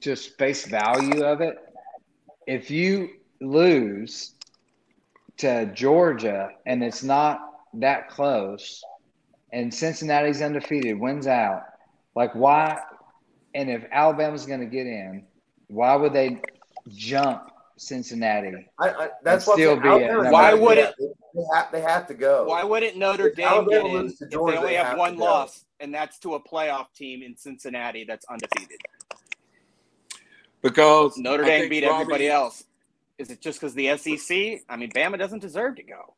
just face value of it. If you lose to Georgia and it's not that close, and Cincinnati's undefeated, wins out, like why? And if Alabama's going to get in, why would they jump Cincinnati? I, I, that's what still be saying. at Alabama's number Why would they- it- They have, they have to go. Why wouldn't Notre If Dame Alabama get in loses to if Georgia, they only have have one loss, and that's to a playoff team in Cincinnati that's undefeated? Because Notre Dame beat Robbie- everybody else. Is it just because the SEC? I mean, Bama doesn't deserve to go.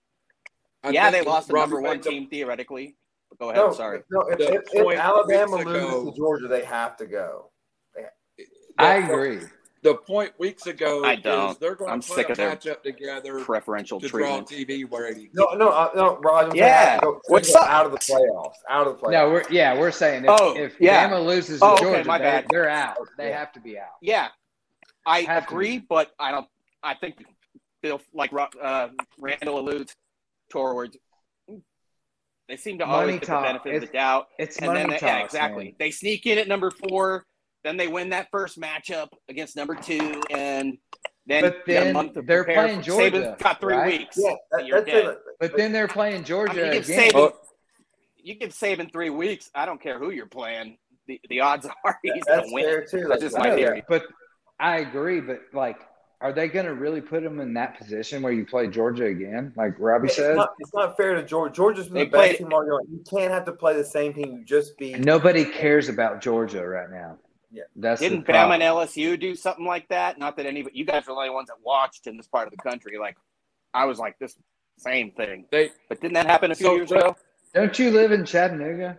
I yeah, they lost the Robbie number one made the- team theoretically. But go ahead. No, sorry. no. If, if, if Alabama weeks loses to Georgia, they have to go. I the- agree. The point weeks ago I is don't. they're going I'm to put sick a of their matchup together Preferential to draw treatment. TV ratings. No, no, uh, no, Raj. I'm Yeah. have to go- What out of the playoffs. Out of the playoffs. No, we're yeah, we're saying if, Oh, if yeah. Bama loses to Oh, okay, Georgia, my they, bad. they're out. They Yeah. have to be out. Yeah, I Have to agree, but I don't. I think Bill, like Ro- uh, Randall alludes towards, they seem to Money always get the talk. benefit of the It's- doubt. It's And money then, they, talks, yeah, exactly. man. They sneak in at number four, then they win that first matchup against number two, and then But you a then month they're playing Georgia, Saban's got three right? weeks. Yeah, that, You're dead. it. But then they're playing I Georgia mean, you give again. Saban, oh. you give Saban three weeks. I don't care who you're playing. The, the odds are he's That's gonna win. fair too. That's just my theory. But I agree. But like, are they going to really put them in that position where you play Georgia again, like Robbie It's said? not, it's not fair to Georgia. Georgia's been They the best team all year. long. You can't have to play the same team you just beat. Nobody cares about Georgia right now. Yeah. that's Didn't the Bama and LSU do something like that? Not that any of you guys are the only ones that watched in this part of the country. Like, I was like this same thing. They But didn't that happen a few So years ago? Don't you live in Chattanooga?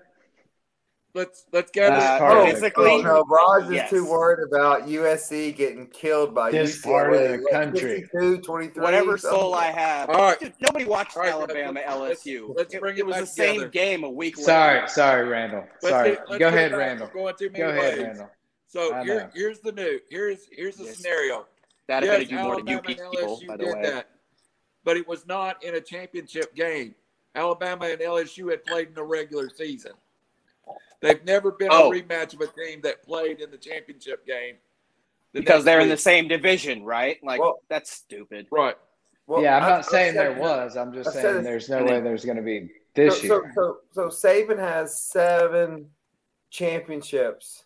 let's let's gather. That's Uh, part of it. physically, Oh, no, Raj is Yes. too worried about USC getting killed by This UCLA. part of the country. 52, 23, whatever soul I have. All right. Dude, nobody watched All right, Alabama let's- LSU. let's It- bring it, it was back the same game a week later. Sorry, sorry, Randall. Let's sorry. get- let's Go ahead. Randall. We're going too many Go ahead. Randall. So here, here's the new. Here's here's the Yes. scenario. That Yes, affected you more than you people, LSU by the did way. that, but it was not in a championship game. Alabama and LSU had played in the regular season. They've never been Oh. a rematch of a team that played in the championship game. the because they're in the same division, right? Like Well- that's stupid. right. Well, yeah, I'm I- not saying I there was. I'm just I saying it's- there's no way then- there's going to be this so, year. So, so, so Saban has seven championships.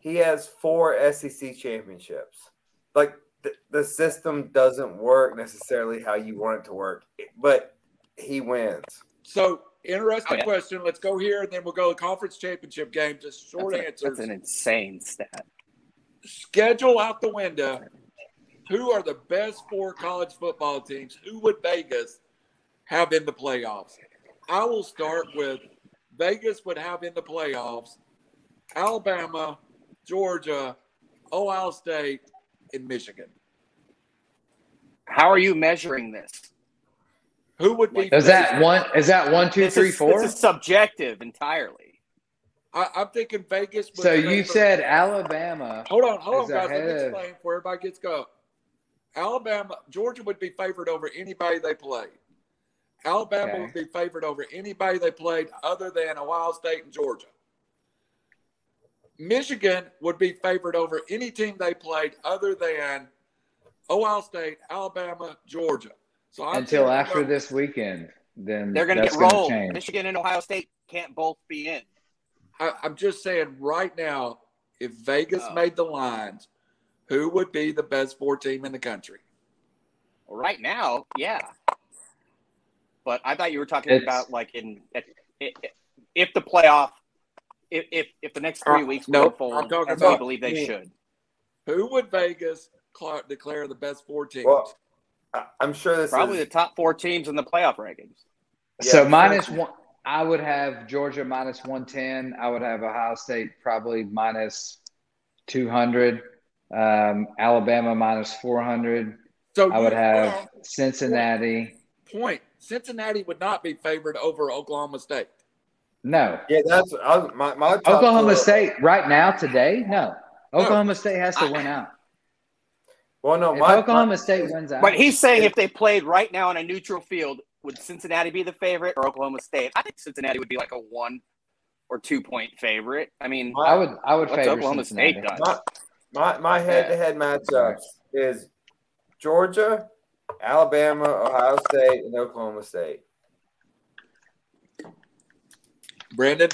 He has four SEC championships. Like the, the system doesn't work necessarily how you want it to work, but he wins. So interesting Oh, yeah. question. Let's go here, and then we'll go to conference championship game. Just short that's, a- that's an insane stat. Schedule out the window. Who are the best four college football teams? Who would Vegas have in the playoffs? I will start with Vegas would have in the playoffs Alabama, Georgia, Ohio State, and Michigan. How are you measuring this? Who would be? Is that one? Is that one, two, This three, is- four? This is subjective entirely. I, I'm thinking Vegas. would So you favor- said Alabama. Hold on, hold on, guys. Let me explain before everybody gets go. Alabama, Georgia would be favored over anybody they played. Alabama Okay. would be favored over anybody they played other than Ohio State and Georgia. Michigan would be favored over any team they played other than Ohio State, Alabama, Georgia. So I'm Until after this weekend, then They're going to get rolled. Michigan and Ohio State can't both be in. I, I'm just saying right now, if Vegas Oh. made the lines, who would be the best four team in the country? Right now, yeah. But I thought you were talking It's- about like in if, if the playoff, if if, if the next three Uh, weeks nope, will I'm talking as we believe they me. should. Who would Vegas cla- declare the best four teams? Well, I, I'm sure this Probably the top four teams in the playoff rankings. So Yeah, minus sure. one, I would have Georgia minus one ten. I would have Ohio State probably minus two hundred. Um, Alabama minus four hundred. so I would have Cincinnati. point. Cincinnati would not be favored over Oklahoma State. No, yeah. That's I my my top Oklahoma four- State right now today. No, Oklahoma State has to win out. Well, no, If my, Oklahoma State wins out, But he's saying if they played right now on a neutral field, would Cincinnati be the favorite or Oklahoma State? I think Cincinnati would be like a one or two point favorite. I mean, I would I would what's favor Oklahoma Cincinnati. State done? my my my head-to-head matchups is Georgia, Alabama, Ohio State, and Oklahoma State. Brandon,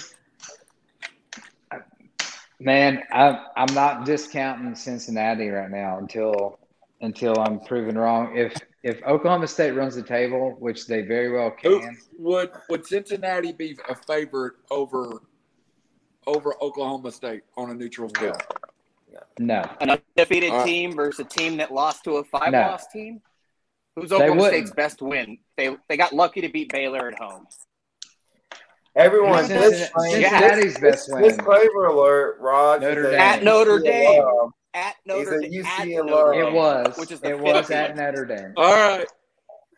Man, I'm I'm not discounting Cincinnati right now until until I'm proven wrong. If if Oklahoma State runs the table, which they very well who can, would would Cincinnati be a favorite over over Oklahoma State on a neutral field? no, An undefeated All right. team versus a team that lost to a five No. loss team? Who's They Oklahoma wouldn't. State's best win? They they got lucky to beat Baylor at home. Everyone, Cincinnati- this Cincinnati's best win. Disclaimer alert, Rod. Notre is Dame. At Notre UC Dame. alum. At He's Notre a Dame. UC at alum. Notre it was which is the it was at Notre Dame. All right.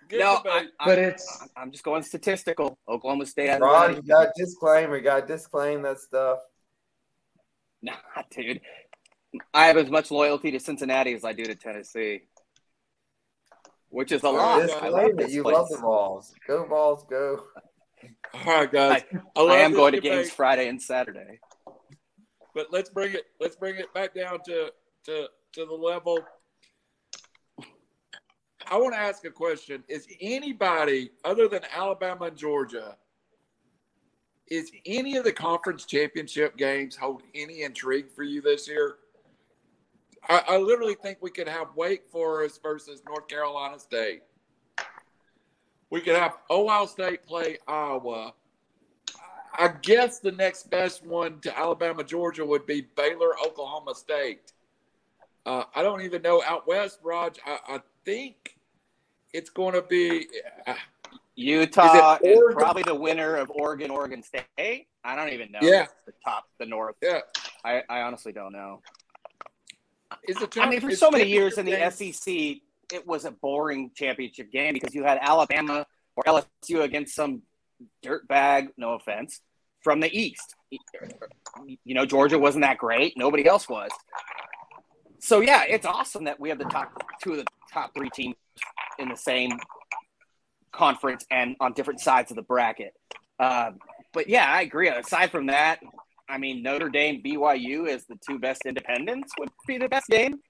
Good No, debate. I, But it's I'm just going statistical. Oklahoma State Rod, you got disclaimer. You got to disclaim that stuff. Nah, dude. I have as much loyalty to Cincinnati as I do to Tennessee, which is a lot. I love You place. love the Vols. Go Vols, go. All right, guys. I, I am going to debate, games Friday and Saturday. but let's bring it. Let's bring it back down to to to the level. I want to ask a question: Is anybody other than Alabama and Georgia? Is any of the conference championship games hold any intrigue for you this year? I, I literally think we could have Wake Forest versus North Carolina State. We could have Ohio State play Iowa. I guess the next best one to Alabama, Georgia would be Baylor, Oklahoma State. Uh, I don't even know out west, Raj. I, I think it's going to be. Uh, Utah Is is, probably the winner of Oregon, Oregon State. I don't even know. Yeah. the top, the North. yeah, I, I honestly don't know. is it? I mean, for so many years in the SEC, it was a boring championship game because you had Alabama or LSU against some dirtbag, no offense, from the East. You know, Georgia wasn't that great. Nobody else was. So yeah, it's awesome that we have the top two of the top three teams in the same conference and on different sides of the bracket. Um, but yeah, I agree. Aside from that, I mean, Notre Dame, BYU as the two best independents would be the best game.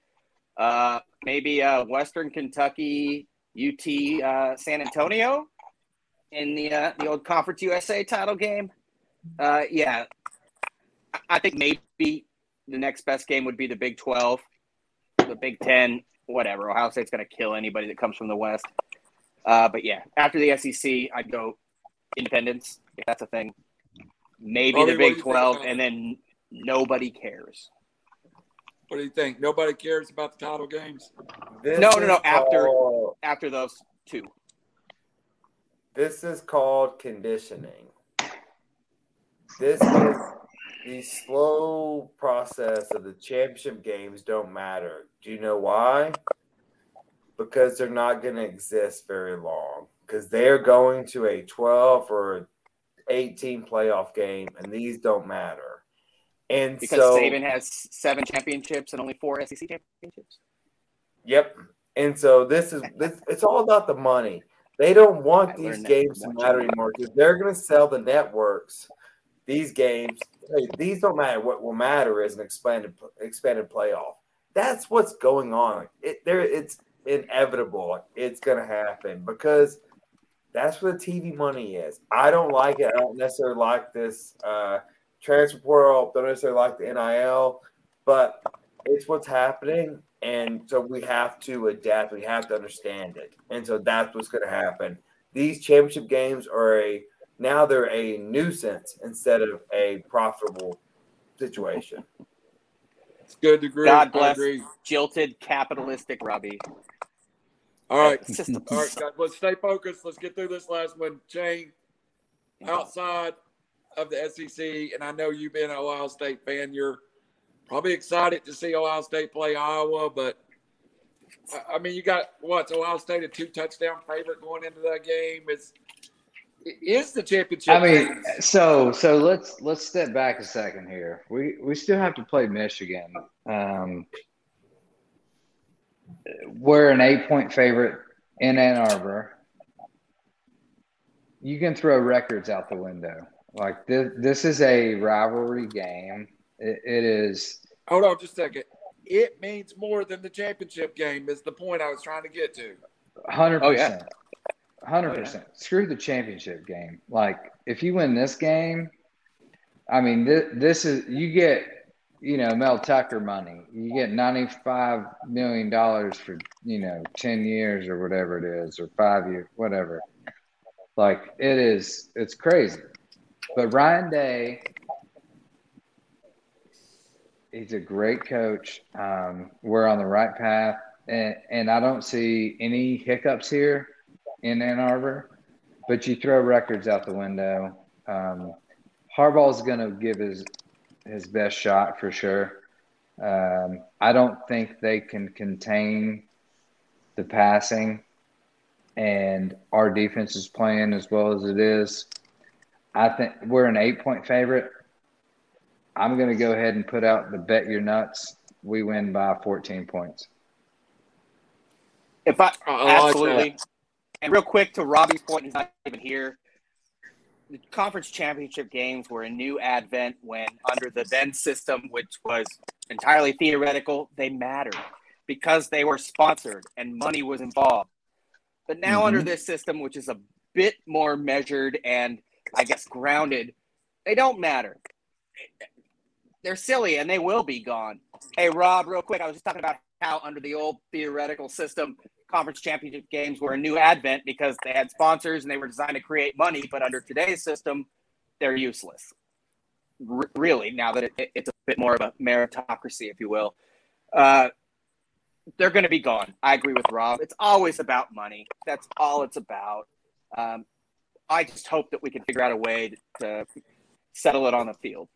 Uh, maybe uh, Western Kentucky, UT, uh, San Antonio in the uh, the old Conference USA title game. Uh, yeah, I think maybe the next best game would be the Big Twelve, the Big Ten, whatever. Ohio State's going to kill anybody that comes from the West. Uh, but yeah, after the SEC, I'd go Independence if that's a thing. Maybe the Big Twelve, and then nobody cares. What do you think? Nobody cares about the title games. This no, no, no. After called, after those two. This is called conditioning. This is the slow process of the championship games don't matter. Do you know why? Because they're not going to exist very long. Because they're going to a 12 or 18 playoff game, and these don't matter. And because so, Saban has seven championships and only four SEC championships. Yep. And so this is this. It's all about the money. They don't want I these games to matter anymore because they're going to sell the networks these games. Hey, these don't matter. What will matter is an expanded expanded playoff. That's what's going on. It there. It's inevitable. It's going to happen because that's where the TV money is. I don't like it. I don't necessarily like this uh, transfer portal. Don't necessarily like the NIL, but it's what's happening, and so we have to adapt. We have to understand it, and so that's what's going to happen. These championship games are a now they're a nuisance instead of a profitable situation. It's good to agree. God bless jilted capitalistic Robbie. All right. All right, guys. Let's stay focused. Let's get through this last one. Shane, outside of the SEC, and I know you've been an Ohio State fan, you're probably excited to see Ohio State play Iowa, but I mean, you got what's Ohio State a two touchdown favorite going into that game? Is is the championship? I mean, so so let's let's step back a second here. We we still have to play Michigan. Um, we're an eight point favorite in Ann Arbor. You can throw records out the window. Like this, this is a rivalry game. it, it is. Hold on, just a second. It means more than the championship game. Is the point I was trying to get to. Hundred oh, percent. Hundred oh, percent. Screw the championship game. Like if you win this game, I mean, this, this is you get you know, Mel Tucker money. You get ninety-five million dollars for you know ten years or whatever it is, or five years, whatever. Like it is, it's crazy. But Ryan Day, he's a great coach. Um, we're on the right path, and and I don't see any hiccups here in Ann Arbor. But you throw records out the window. Um, Harbaugh's going to give his his best shot for sure. Um, I don't think they can contain the passing, and our defense is playing as well as it is. I think we're an eight point favorite. I'm going to go ahead and put out the bet your nuts. We win by 14 points. If I, I absolutely, like and real quick to Robbie's point, he's not even here the conference championship games were a new advent when under the then system which was entirely theoretical they mattered because they were sponsored and money was involved but now mm-hmm. under this system which is a bit more measured and i guess grounded they don't matter they're silly and they will be gone hey rob real quick i was just talking about how under the old theoretical system conference championship games were a new advent because they had sponsors and they were designed to create money. But under today's system, they're useless. R- really, now that it, it's a bit more of a meritocracy, if you will, uh, they're going to be gone. I agree with Rob. It's always about money. That's all it's about. Um, I just hope that we can figure out a way to, to settle it on the field.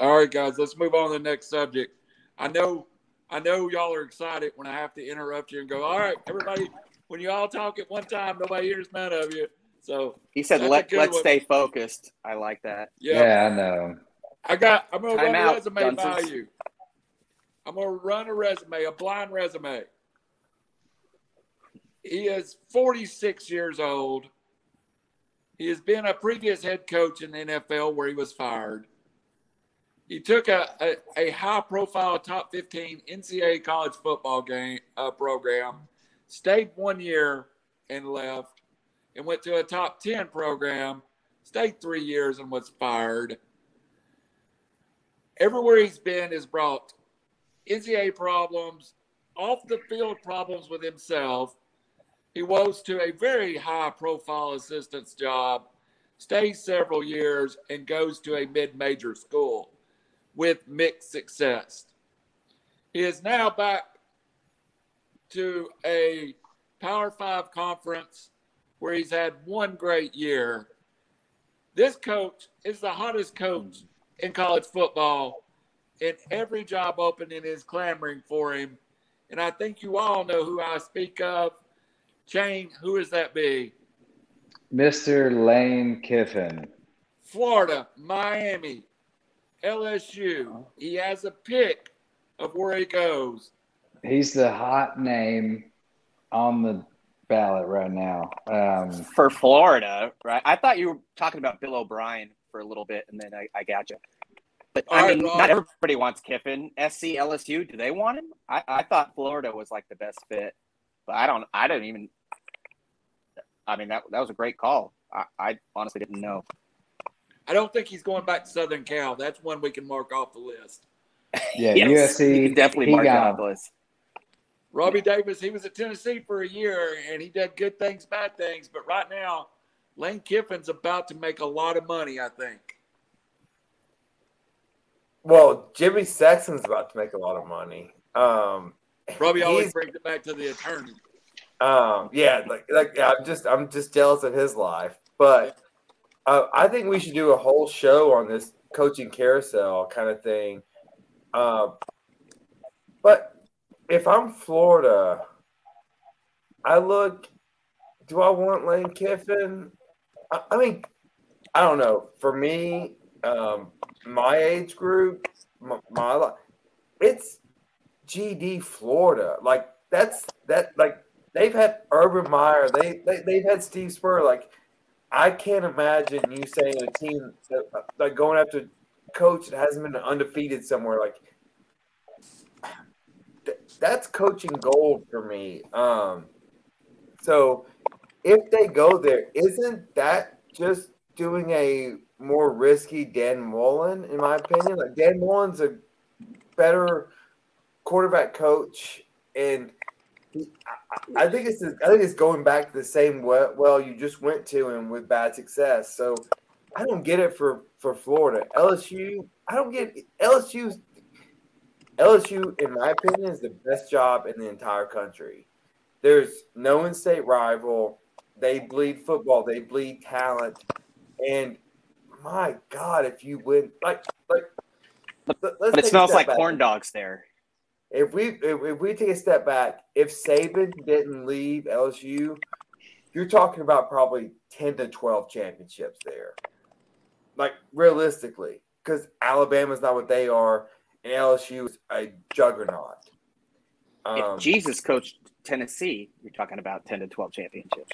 All right, guys, let's move on to the next subject. I know I know y'all are excited when I have to interrupt you and go, all right, everybody, when you all talk at one time, nobody hears none of you. So he said, let, let's one. stay focused. I like that. Yeah, yeah I know. I got, I'm going to run out, a resume Dunson's. by you. I'm going to run a resume, a blind resume. He is 46 years old. He has been a previous head coach in the NFL where he was fired. He took a, a, a high profile top 15 NCAA college football game uh, program, stayed one year and left, and went to a top 10 program, stayed three years and was fired. Everywhere he's been has brought NCAA problems, off the field problems with himself. He rose to a very high profile assistant's job, stays several years, and goes to a mid major school with mixed success. He is now back to a Power Five conference where he's had one great year. This coach is the hottest coach in college football, and every job opening is clamoring for him. And I think you all know who I speak of. Chain, who is that be? Mr. Lane Kiffin. Florida, Miami, LSU. He has a pick of where he goes. He's the hot name on the ballot right now. Um, for Florida, right? I thought you were talking about Bill O'Brien for a little bit, and then I, I got you. But I mean, not everybody wants Kiffin. SC, LSU, do they want him? I, I thought Florida was like the best fit, but I don't. I don't even. I mean, that that was a great call. I, I honestly didn't know. I don't think he's going back to Southern Cal. That's one we can mark off the list. Yeah, yes, USC definitely mark off the list. Robbie Davis, he was at Tennessee for a year and he did good things, bad things. But right now, Lane Kiffin's about to make a lot of money, I think. Well, Jimmy Sexton's about to make a lot of money. Um, Robbie always brings it back to the attorney. Um, yeah, like, like I'm just, I'm just jealous of his life. But uh, I think we should do a whole show on this coaching carousel kind of thing. Uh, but if I'm Florida, I look. Do I want Lane Kiffin? I, I mean, I don't know. For me, um, my age group, my, my it's GD Florida. Like that's that. Like they've had Urban Meyer. They, they they've had Steve Spur. Like I can't imagine you saying a team that, like going after coach that hasn't been undefeated somewhere. Like that's coaching gold for me. Um, so if they go there, isn't that just doing a more risky Dan Mullen, in my opinion? Like Dan Mullen's a better quarterback coach, and he, I, I, think it's I think it's going back to the same well you just went to and with bad success. So I don't get it for for Florida. LSU, I don't get LSU's LSU, in my opinion, is the best job in the entire country. There's no in-state rival. They bleed football. They bleed talent. And my God, if you win, like, like, but, but it smells like back. corn dogs there. If we if, if we take a step back, if Saban didn't leave LSU, you're talking about probably ten to twelve championships there. Like realistically, because Alabama's not what they are and LSU is a juggernaut. Um, if Jesus coached Tennessee, you're talking about 10 to 12 championships.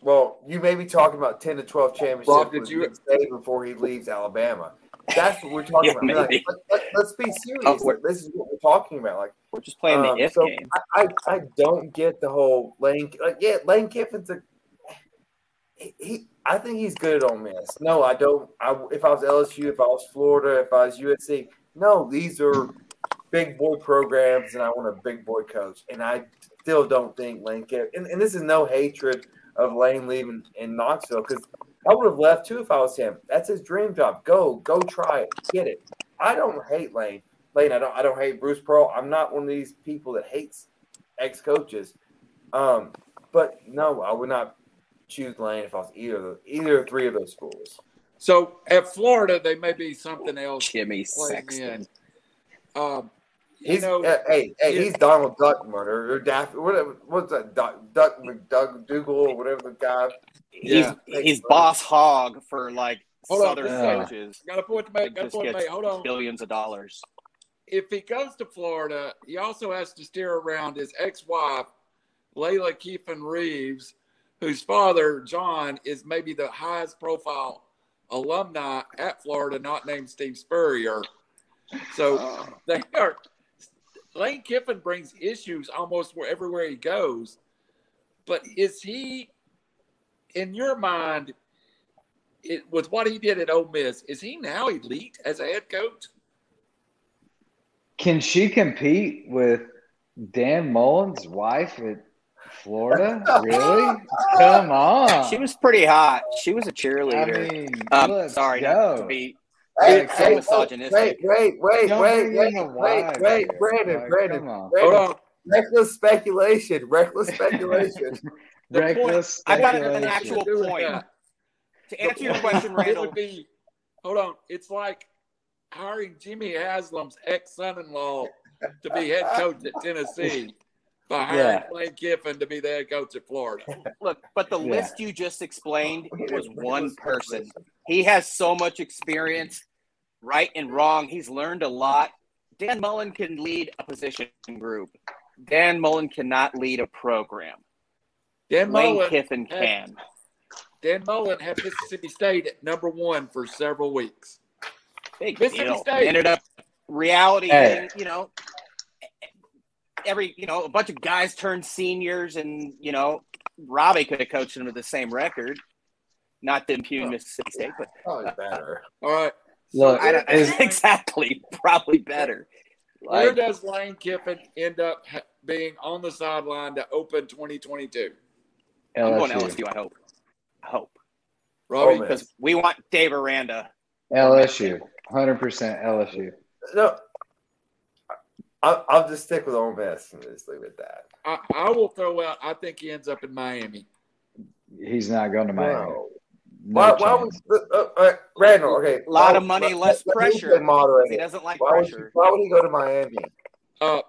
Well, you may be talking about 10 to 12 championships Rob, did you say before he leaves Alabama. That's what we're talking yeah, about. Like, let, us be serious. Oh, this is what we're talking about. Like we're just playing um, the if so game. I, I, I don't get the whole Lane. Like yeah, Lane Kiffin's a he, he. I think he's good at Ole Miss. No, I don't. I, if I was LSU, if I was Florida, if I was USC, no, these are big boy programs, and I want a big boy coach. And I still don't think Lane can. And, and this is no hatred of Lane leaving in Knoxville because I would have left too if I was him. That's his dream job. Go, go try it, get it. I don't hate Lane. Lane, I don't. I don't hate Bruce Pearl. I'm not one of these people that hates ex coaches. Um, but no, I would not choose Lane if I was either of either three of those schools. So at Florida, they may be something else. Jimmy Sexton. Um, he's know, uh, hey hey he's Donald Duckman or, or Daffy whatever what's that Duck Duck McDoug Dougal or whatever the guy. He's yeah. he's boss hog for like Hold Southern on. coaches. Got a point to make. Got a point to make. Hold on. Billions of dollars. If he goes to Florida, he also has to steer around his ex-wife, Layla Kiffin Reeves, whose father, John, is maybe the highest profile alumni at Florida, not named Steve Spurrier. So Oh. they are. Lane Kiffin brings issues almost where everywhere he goes. But is he, in your mind, it, with what he did at Ole Miss, is he now elite as a head coach? Can she compete with Dan Mullen's wife at Florida? Really? Come on. She was pretty hot. She was a cheerleader. mean, um, sorry, go. not to be Hey, Like, hey, so misogynistic. wait, wait, wait, Don't wait, bring wait, wait, wait. Brandon, Like, Brandon, come. Hold on. Reckless speculation. Reckless speculation. The Reckless I got an actual Do point. that. To answer your question, point Randall, would be, hold on. It's like hiring Jimmy Haslam's ex son-in-law to be head coach at Tennessee by hiring Yeah. Lane Kiffin to be the head coach at Florida. look, but the Yeah. list you just explained oh, was one person. He has so much experience, right and wrong. He's learned a lot. Dan Mullen can lead a position group. Dan Mullen cannot lead a program. Dan Lane Mullen, Kiffin had- can. Dan Mullen had Mississippi State at number one for several weeks. Big Mississippi deal. State. Ended up reality Hey. hitting, you know, every, you know, a bunch of guys turned seniors and, you know, Robbie could have coached them with the same record. Not to impugn oh. Mississippi State, but Probably better. All right. Look, I don't, is- exactly, probably better. Where does Lane Kiffin end up being on the sideline to open 2022? I'm going LSU. LSU. I hope. I hope Robbie, Oh, because we want Dave Aranda. LSU. 100% LSU. No, I, I'll just stick with Ole Miss and just leave it at that. I, I will throw out. I think he ends up in Miami. He's not going to Miami. No. No Why, why chance. would uh, uh, Randall? Okay, A lot why- of money, let- less let me pressure. Moderate. He doesn't like Why would, he, pressure. why would he go to Miami? Uh,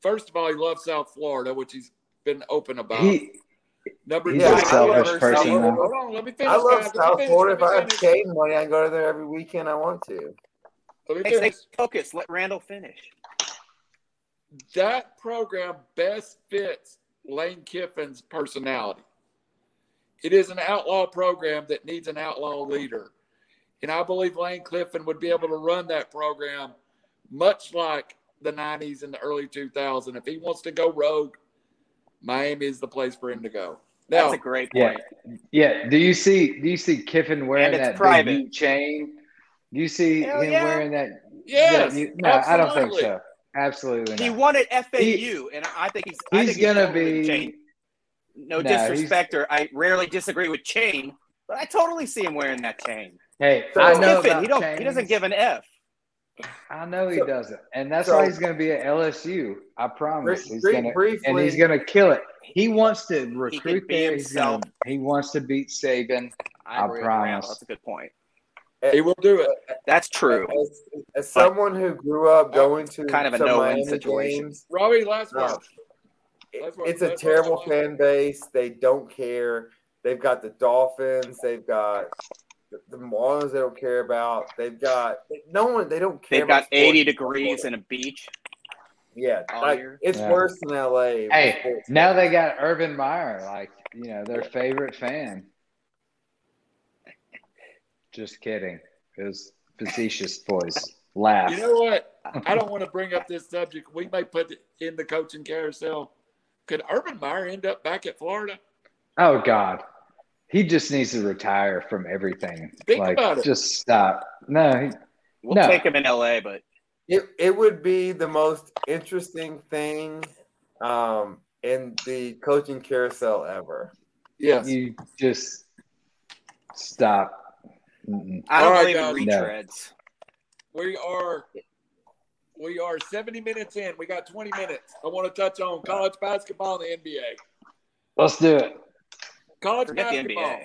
first of all, he loves South Florida, which he's been open about. He, Number he's two, a I selfish person. Hold on, let me finish. I love guys. South finish, Florida. If I have finish. shade money, I go there every weekend I want to. Let me Hey, stay finish. focused. Let Randall finish. That program best fits Lane Kiffin's personality. It is an outlaw program that needs an outlaw leader. And I believe Lane Kiffin would be able to run that program much like the 90s and the early 2000s. If he wants to go rogue, Miami is the place for him to go. Now, That's a great point. Yeah. yeah. Do you see? Do you see Kiffin wearing that private. big U chain? Do you see Hell him yeah. wearing that? yes, that U- no, I don't think so. Absolutely He not. won at FAU, and I think he's. He's think gonna be- Chain. No No, disrespect, or I rarely disagree with Chain, but I totally see him wearing that chain. Hey, So- I know Kiffin, about he don't. He doesn't give an F. I know he So- doesn't, and that's so- why he's going to be at LSU. I promise. Bri- He's going to, briefly, and he's going to kill it. He wants to recruit could be there. He's gonna, he wants to beat Saban. I, I promise. Randall. That's a good point. He will do it. That's true. As, as someone who grew up going to Kind of a no-win Miami situation. games, Robbie, last uh, No. One. it- it's a terrible fan base. They don't care. They've got the Dolphins. They've got the, the Marlins. They don't care about. They've got no one. They don't care. They've got about 80 degrees and a beach. Yeah, like it's Yeah. worse than LA. Hey, sports. now they got Urban Meyer, like you know, their favorite fan. Just kidding. It was facetious, boys. Laugh. You know what? I don't want to bring up this subject. We may put it in the coaching carousel. Could Urban Meyer end up back at Florida? Oh God, he just needs to retire from everything. Think like, about it. just stop. No, he, We'll No. take him in LA, but It it would be the most interesting thing um, in the coaching carousel ever. Yes. you just stop. Mm-mm. I don't All right, believe guys. in No. We are we are 70 minutes in. We got 20 minutes. I want to touch on college basketball and the NBA. Let's do it. College Forget the basketball.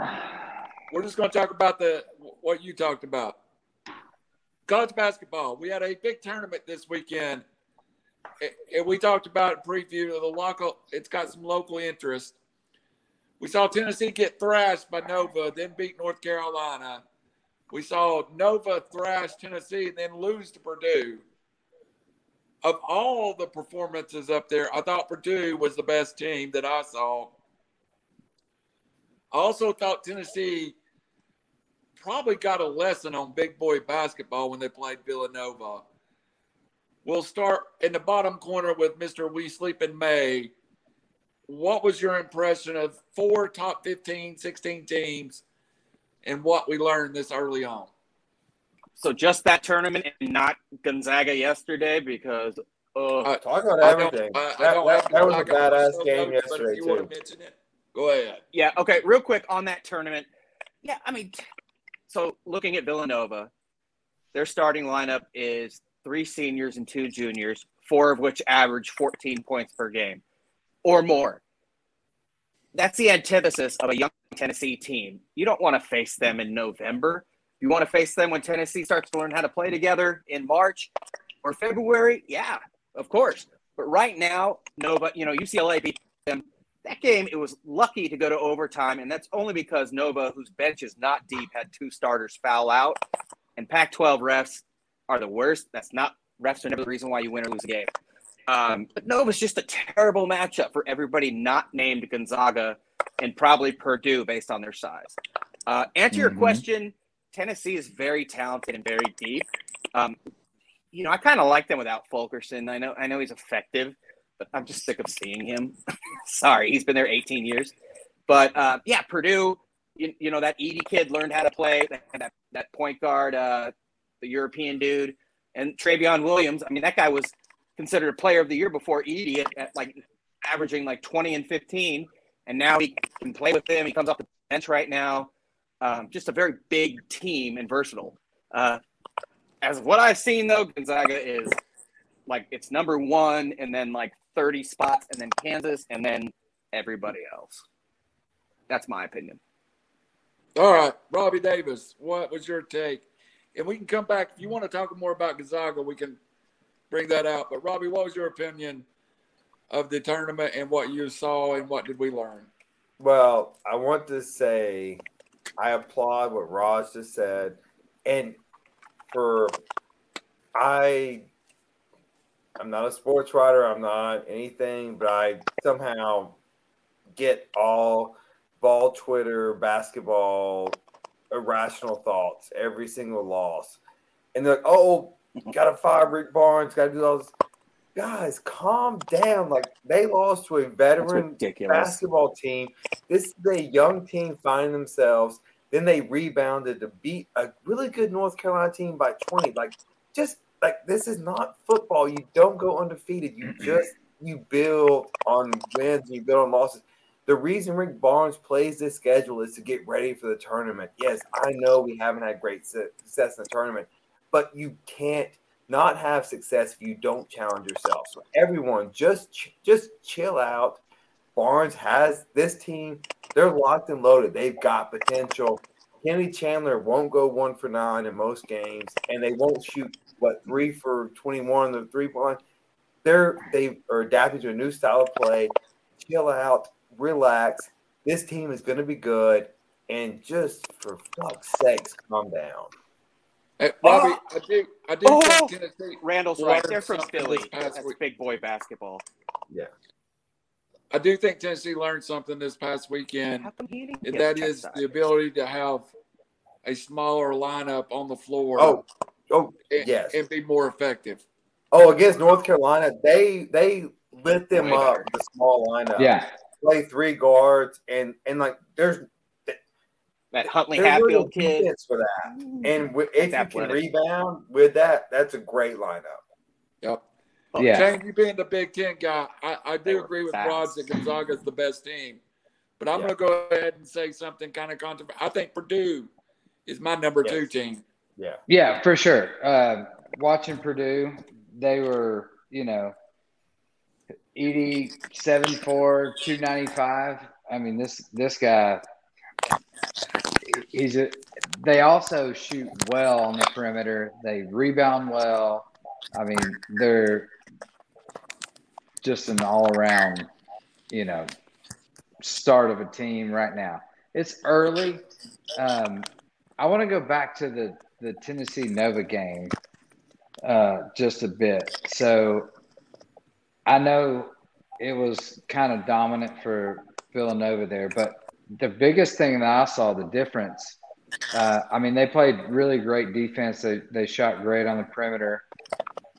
NBA. We're just going to talk about the what you talked about. College basketball. We had a big tournament this weekend. And we talked about it preview of the local. It's got some local interest. We saw Tennessee get thrashed by Nova, then beat North Carolina. We saw Nova thrash Tennessee and then lose to Purdue. of all the performances up there, I thought Purdue was the best team that I saw. I also thought Tennessee probably got a lesson on big boy basketball when they played Villanova. We'll start in the bottom corner with Mr. We Sleep in May. What was your impression of four top 15, 16 teams and what we learned this early on? So just that tournament and not Gonzaga yesterday because uh, uh, talk about everything. I I that, that, that was a badass game yesterday you too. It, go ahead. Yeah. Okay. Real quick on that tournament. Yeah. I mean, so looking at Villanova, their starting lineup is three seniors and two juniors, four of which average 14 points per game or more. That's the antithesis of a young Tennessee team. You don't want to face them in November. You want to face them when Tennessee starts to learn how to play together in March or February. Yeah, of course. But right now, Nova, you know, UCLA beat them. That game, it was lucky to go to overtime, and that's only because Nova, whose bench is not deep, had two starters foul out. And Pac 12 refs are the worst. That's not, refs are never the reason why you win or lose a game. Um, but was just a terrible matchup for everybody not named Gonzaga and probably Purdue based on their size. Uh, answer your mm-hmm. question Tennessee is very talented and very deep. Um, you know, I kind of like them without Fulkerson. I know, I know he's effective, but I'm just sick of seeing him. Sorry, he's been there 18 years. But uh, yeah, Purdue, you, you, know, that Edey kid learned how to play. That that point guard, uh, the European dude, and Trevion Williams. I mean, that guy was considered a player of the year before Edey at, at like averaging like 20 and 15, and now he can play with them. He comes off the bench right now. Um, just a very big team and versatile. Uh, as what I've seen though, Gonzaga is like it's number one, and then like 30 spots, and then Kansas, and then everybody else. That's my opinion. All right, Robbie Davis, what was your take? And we can come back if you want to talk more about Gonzaga. We can bring that out. But Robbie, what was your opinion of the tournament and what you saw and what did we learn? Well, I want to say I applaud what Raj just said. And for I I'm not a sports writer, I'm not anything, but I somehow get all ball Twitter, basketball, irrational thoughts, every single loss. And they're like, oh, gotta fire Rick Barnes, gotta do all this. Guys, calm down. Like they lost to a veteran basketball team. This is a young team finding themselves. Then they rebounded to beat a really good North Carolina team by 20. Like, just like this is not football. You don't go undefeated. You just you build on wins, and you build on losses. The reason Rick Barnes plays this schedule is to get ready for the tournament. Yes, I know we haven't had great success in the tournament, but you can't not have success if you don't challenge yourself. So everyone, just just chill out. Barnes has this team. They're locked and loaded. They've got potential. Kenny Chandler won't go one for nine in most games, and they won't shoot what three for twenty-one the three point. They're they are adapting to a new style of play. Chill out, relax. This team is going to be good, and just for fuck's sakes, calm down. Hey, oh! Bobby, oh. I do, I do oh. think Tennessee. Randall's right. They're from Philly. That's week. big boy basketball. Yeah. I do think Tennessee learned something this past weekend, and that is the ability to have a smaller lineup on the floor. Oh, oh, and, yes, and be more effective. Oh, against North Carolina, they they lit them Way up the small lineup. Yeah, play three guards, and and like there's that Huntley Hatfield kid for that. And if you can rebound with that, that's a great lineup. Yep. Yeah. Shane, you being the Big Ten guy, I, I do agree with Rod that Gonzaga is the best team. But I'm yeah. going to go ahead and say something kind of controversial. I think Purdue is my number yes. two team. Yeah. Yeah, for sure. Uh, watching Purdue, they were, you know, 84, 295. I mean, this this guy, he's a. They also shoot well on the perimeter. They rebound well. I mean, they're just an all around, you know, start of a team right now. It's early. Um, I want to go back to the, the Tennessee Nova game. uh, just a bit. So I know it was kind of dominant for Villanova there, but the biggest thing that I saw the difference. Uh, I mean, they played really great defense. They they shot great on the perimeter,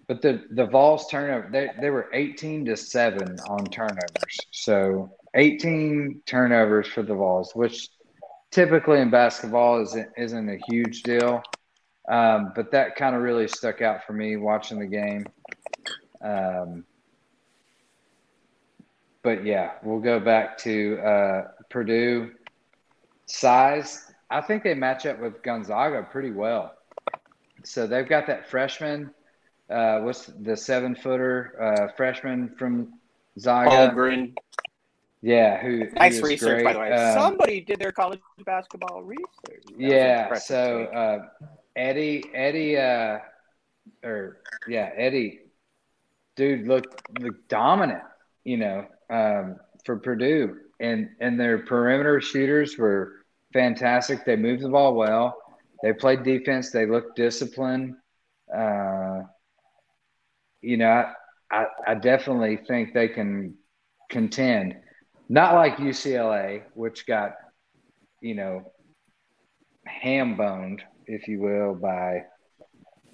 but the the Vols turnover they they were eighteen to seven on turnovers. So eighteen turnovers for the Vols, which typically in basketball isn't isn't a huge deal. Um, but that kind of really stuck out for me watching the game. Um, but yeah, we'll go back to uh, Purdue size. I think they match up with Gonzaga pretty well. So they've got that freshman. Uh, what's the seven footer uh, freshman from Zaga? Holmgren. Yeah, who nice research great. by the way. Um, Somebody did their college basketball research. That yeah, so uh, Eddie, Eddie, uh, or yeah, Eddie, dude looked looked dominant, you know, um, for Purdue, and and their perimeter shooters were fantastic. They moved the ball well. They played defense. They looked disciplined. Uh, you know, I, I I definitely think they can contend. Not like UCLA, which got, you know, ham boned, if you will, by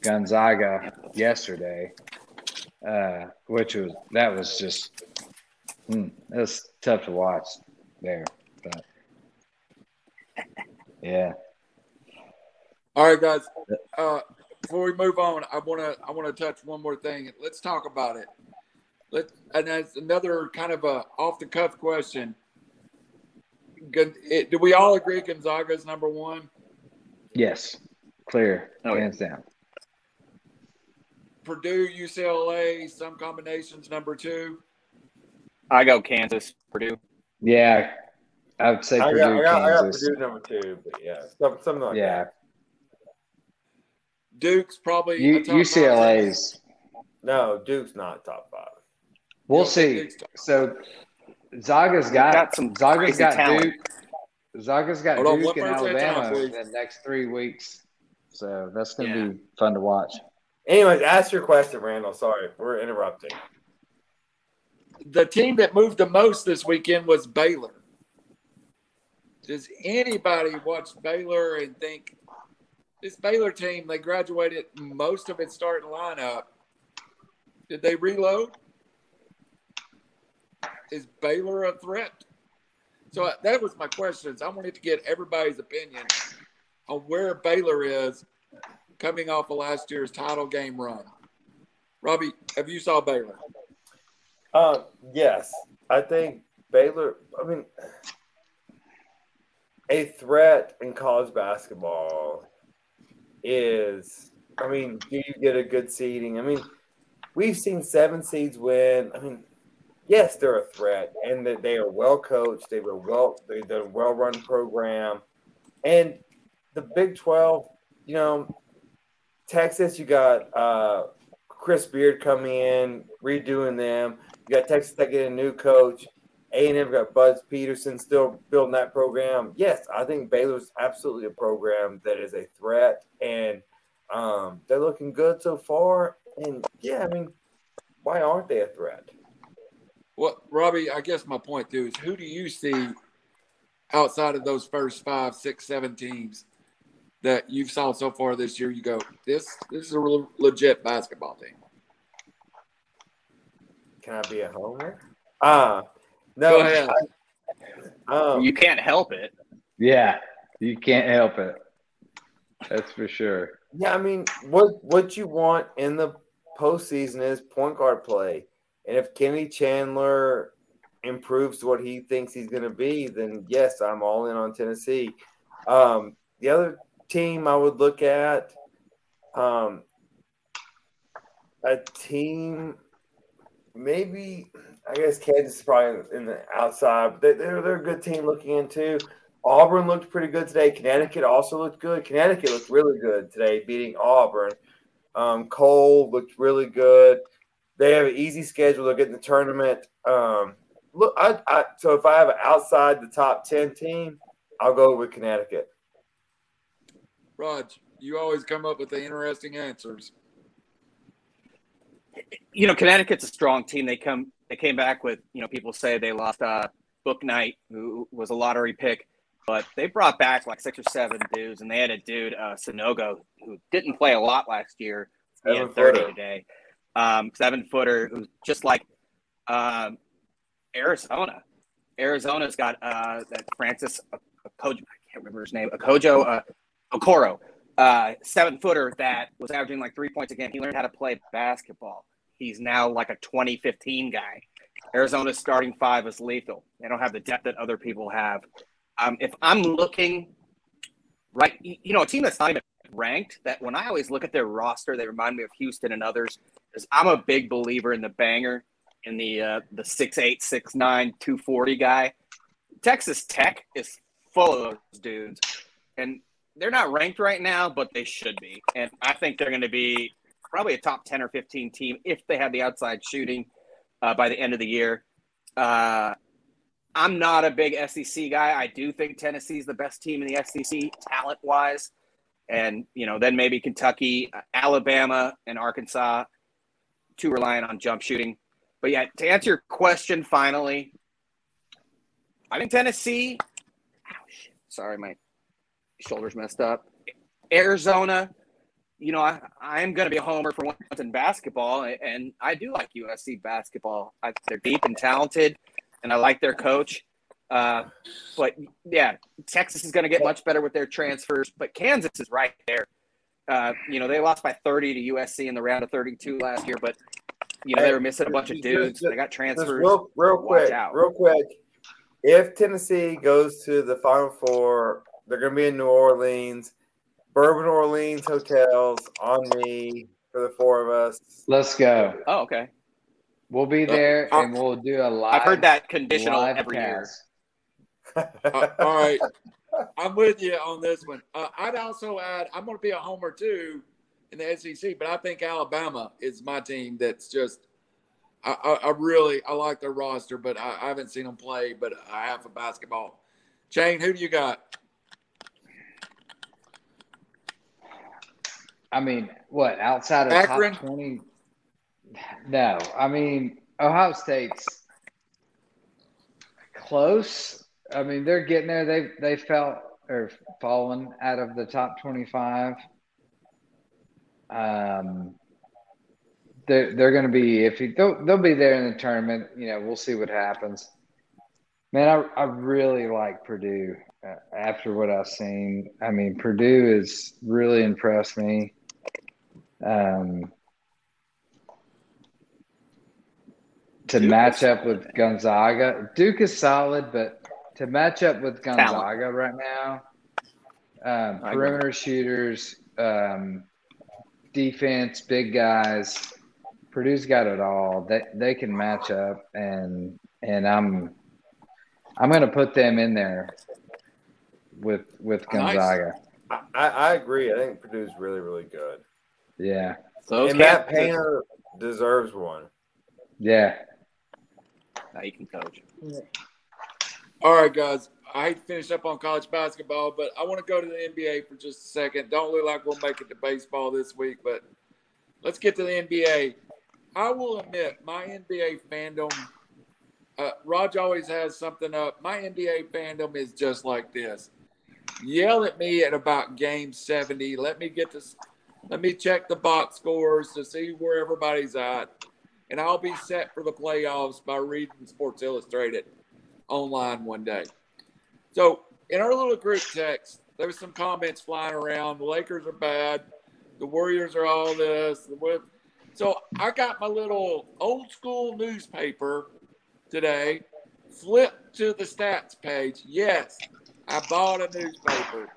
Gonzaga yesterday, uh, which was that was just hmm, that was tough to watch there, but yeah, All right, guys. Uh, before we move on, I want to I want to touch one more thing. Let's talk about it. Let and that's another kind of a off the cuff question. It- Do we all agree Gonzaga is number one? yes, clear, Oh, yeah. hands down. Purdue, UCLA, some combinations number two. I go Kansas, Purdue. Yeah, I would say I Purdue, got, I got, I got Purdue number two, but yeah, something like yeah, that. Duke's probably U- a top five. UCLA's. No, Duke's not top five. We'll You see. Duke's top- So Zaga's We've got, got some Zaga's crazy got talent. Duke. Zaga's got Hold Duke one and person at a time, Alabama in the next three weeks. So that's going to Yeah. be fun to watch. Anyways, ask your question, Randall. Sorry, we're interrupting. The team that moved the most this weekend was Baylor. Does anybody watch Baylor and think this Baylor team? They graduated most of its starting lineup. Did they reload? Is Baylor a threat? So uh, that was my questions. I wanted to get everybody's opinion on where Baylor is coming off of last year's title game run. Robbie, have you saw Baylor? Uh, yes, I think Baylor. I mean, a threat in college basketball is. I mean, do you get a good seeding? I mean, we've seen seven seeds win. I mean, yes, they're a threat, and that they are well coached. They were well. They, they're a well run program, and the Big Twelve. You know, Texas. You got uh, Chris Beard coming in, redoing them. You got Texas Tech getting a new coach. A&M got Buzz Peterson still building that program. Yes, I think Baylor's absolutely a program that is a threat, and um, they're looking good so far. And yeah, I mean, why aren't they a threat? Well, Robbie, I guess my point too is who do you see outside of those first five, six, seven teams that you've saw so far this year? You go, this this is a legit basketball team. Can I be a homer? Ah, no. Go ahead. Um, You can't help it. Yeah, you can't help it. That's for sure. Yeah, I mean, what what you want in the postseason is point guard play, and if Kenny Chandler improves to what he thinks he's going to be, then yes, I'm all in on Tennessee. Um, the other team I would look at, um, a team, maybe I guess Kansas is probably in the outside, they- they're they're a good team looking into. Auburn looked pretty good today. Connecticut also looked good. Connecticut looked really good today, beating Auburn. Um, Cole looked really good. They have an easy schedule. They're getting the tournament. Um, look, I, I so if I have an outside the top ten team, I'll go with Connecticut. Raj, you know, Connecticut's a strong team. They come, they came back with, you know, people say they lost uh, Bouknight, who was a lottery pick, but they brought back like six or seven dudes, and they had a dude, uh, Sanogo, who didn't play a lot last year. He had 30 today. Um, seven footer, who's just like um, Arizona. Arizona's got uh, that Francis Okojo, I can't remember his name, Okojo uh, Okoro, uh, seven footer that was averaging like three points a game. He learned how to play basketball. He's now like a 2015 guy. Arizona's starting five is lethal. They don't have the depth that other people have. Um, if I'm looking right, you know, a team that's not even ranked, that when I always look at their roster, they remind me of Houston and others. Is I'm a big believer in the banger, in the uh, the six eight, six nine, two forty guy. Texas Tech is full of those dudes, and they're not ranked right now, but they should be. And I think they're going to be probably a top ten or fifteen team if they have the outside shooting uh, by the end of the year. Uh, I'm not a big SEC guy. I do think Tennessee's the best team in the SEC talent wise. And, you know, then maybe Kentucky, Alabama, and Arkansas, too reliant on jump shooting. But yeah, to answer your question finally, I think Tennessee. Oh. Sorry, my shoulders messed up. Arizona, you know, I, I'm going to be a homer for once in basketball, and I do like USC basketball. I, they're deep and talented, and I like their coach. Uh, but yeah, Texas is going to get much better with their transfers, but Kansas is right there. Uh, you know, they lost by 30 to USC in the round of 32 last year, but you know they were missing a bunch of dudes. They got transfers. Real, real quick, real quick. If Tennessee goes to the Final Four, they're going to be in New Orleans. Bourbon Orleans hotels on me for the four of us. Let's go. Oh, okay. We'll be there uh, and we'll do a live. I've heard that conditional every cast. year. uh, all right. I'm with you on this one. Uh, I'd also add, I'm going to be a homer too in the SEC, but I think Alabama is my team that's just, I, I, I really, I like their roster, but I, I haven't seen them play, but I have a basketball. Shane, who do you got? I mean, what outside of Akron? top twenty? No, I mean Ohio State's close. I mean, they're getting there. They they felt or fallen out of the top twenty-five. Um, they're they're going to be iffy. They'll they'll be there in the tournament. You know, we'll see what happens. Man, I I really like Purdue. Uh, after what I've seen, I mean, Purdue has really impressed me. Um, to Duke match up with Gonzaga, Duke is solid, but to match up with Gonzaga Talent. right now, um, perimeter shooters, um, defense, big guys, Purdue's got it all. They they can match up, and and I'm I'm going to put them in there with with Gonzaga. Nice. I, I agree. I think Purdue's really really good. Yeah. So and Matt Painter deserves one. Yeah. Now you can coach. All right, guys. I hate to finish up on college basketball, but I want to go to the NBA for just a second. Don't look like we'll make it to baseball this week, but let's get to the NBA. I will admit, my NBA fandom, uh, Raj always has something up. My NBA fandom is just like this. Yell at me at about game 70. Let me get to let me check the box scores to see where everybody's at, and I'll be set for the playoffs by reading Sports Illustrated online one day. So, in our little group text, there was some comments flying around. The Lakers are bad. The Warriors are all this. So I got my little old school newspaper today. Flip to the stats page. Yes, I bought a newspaper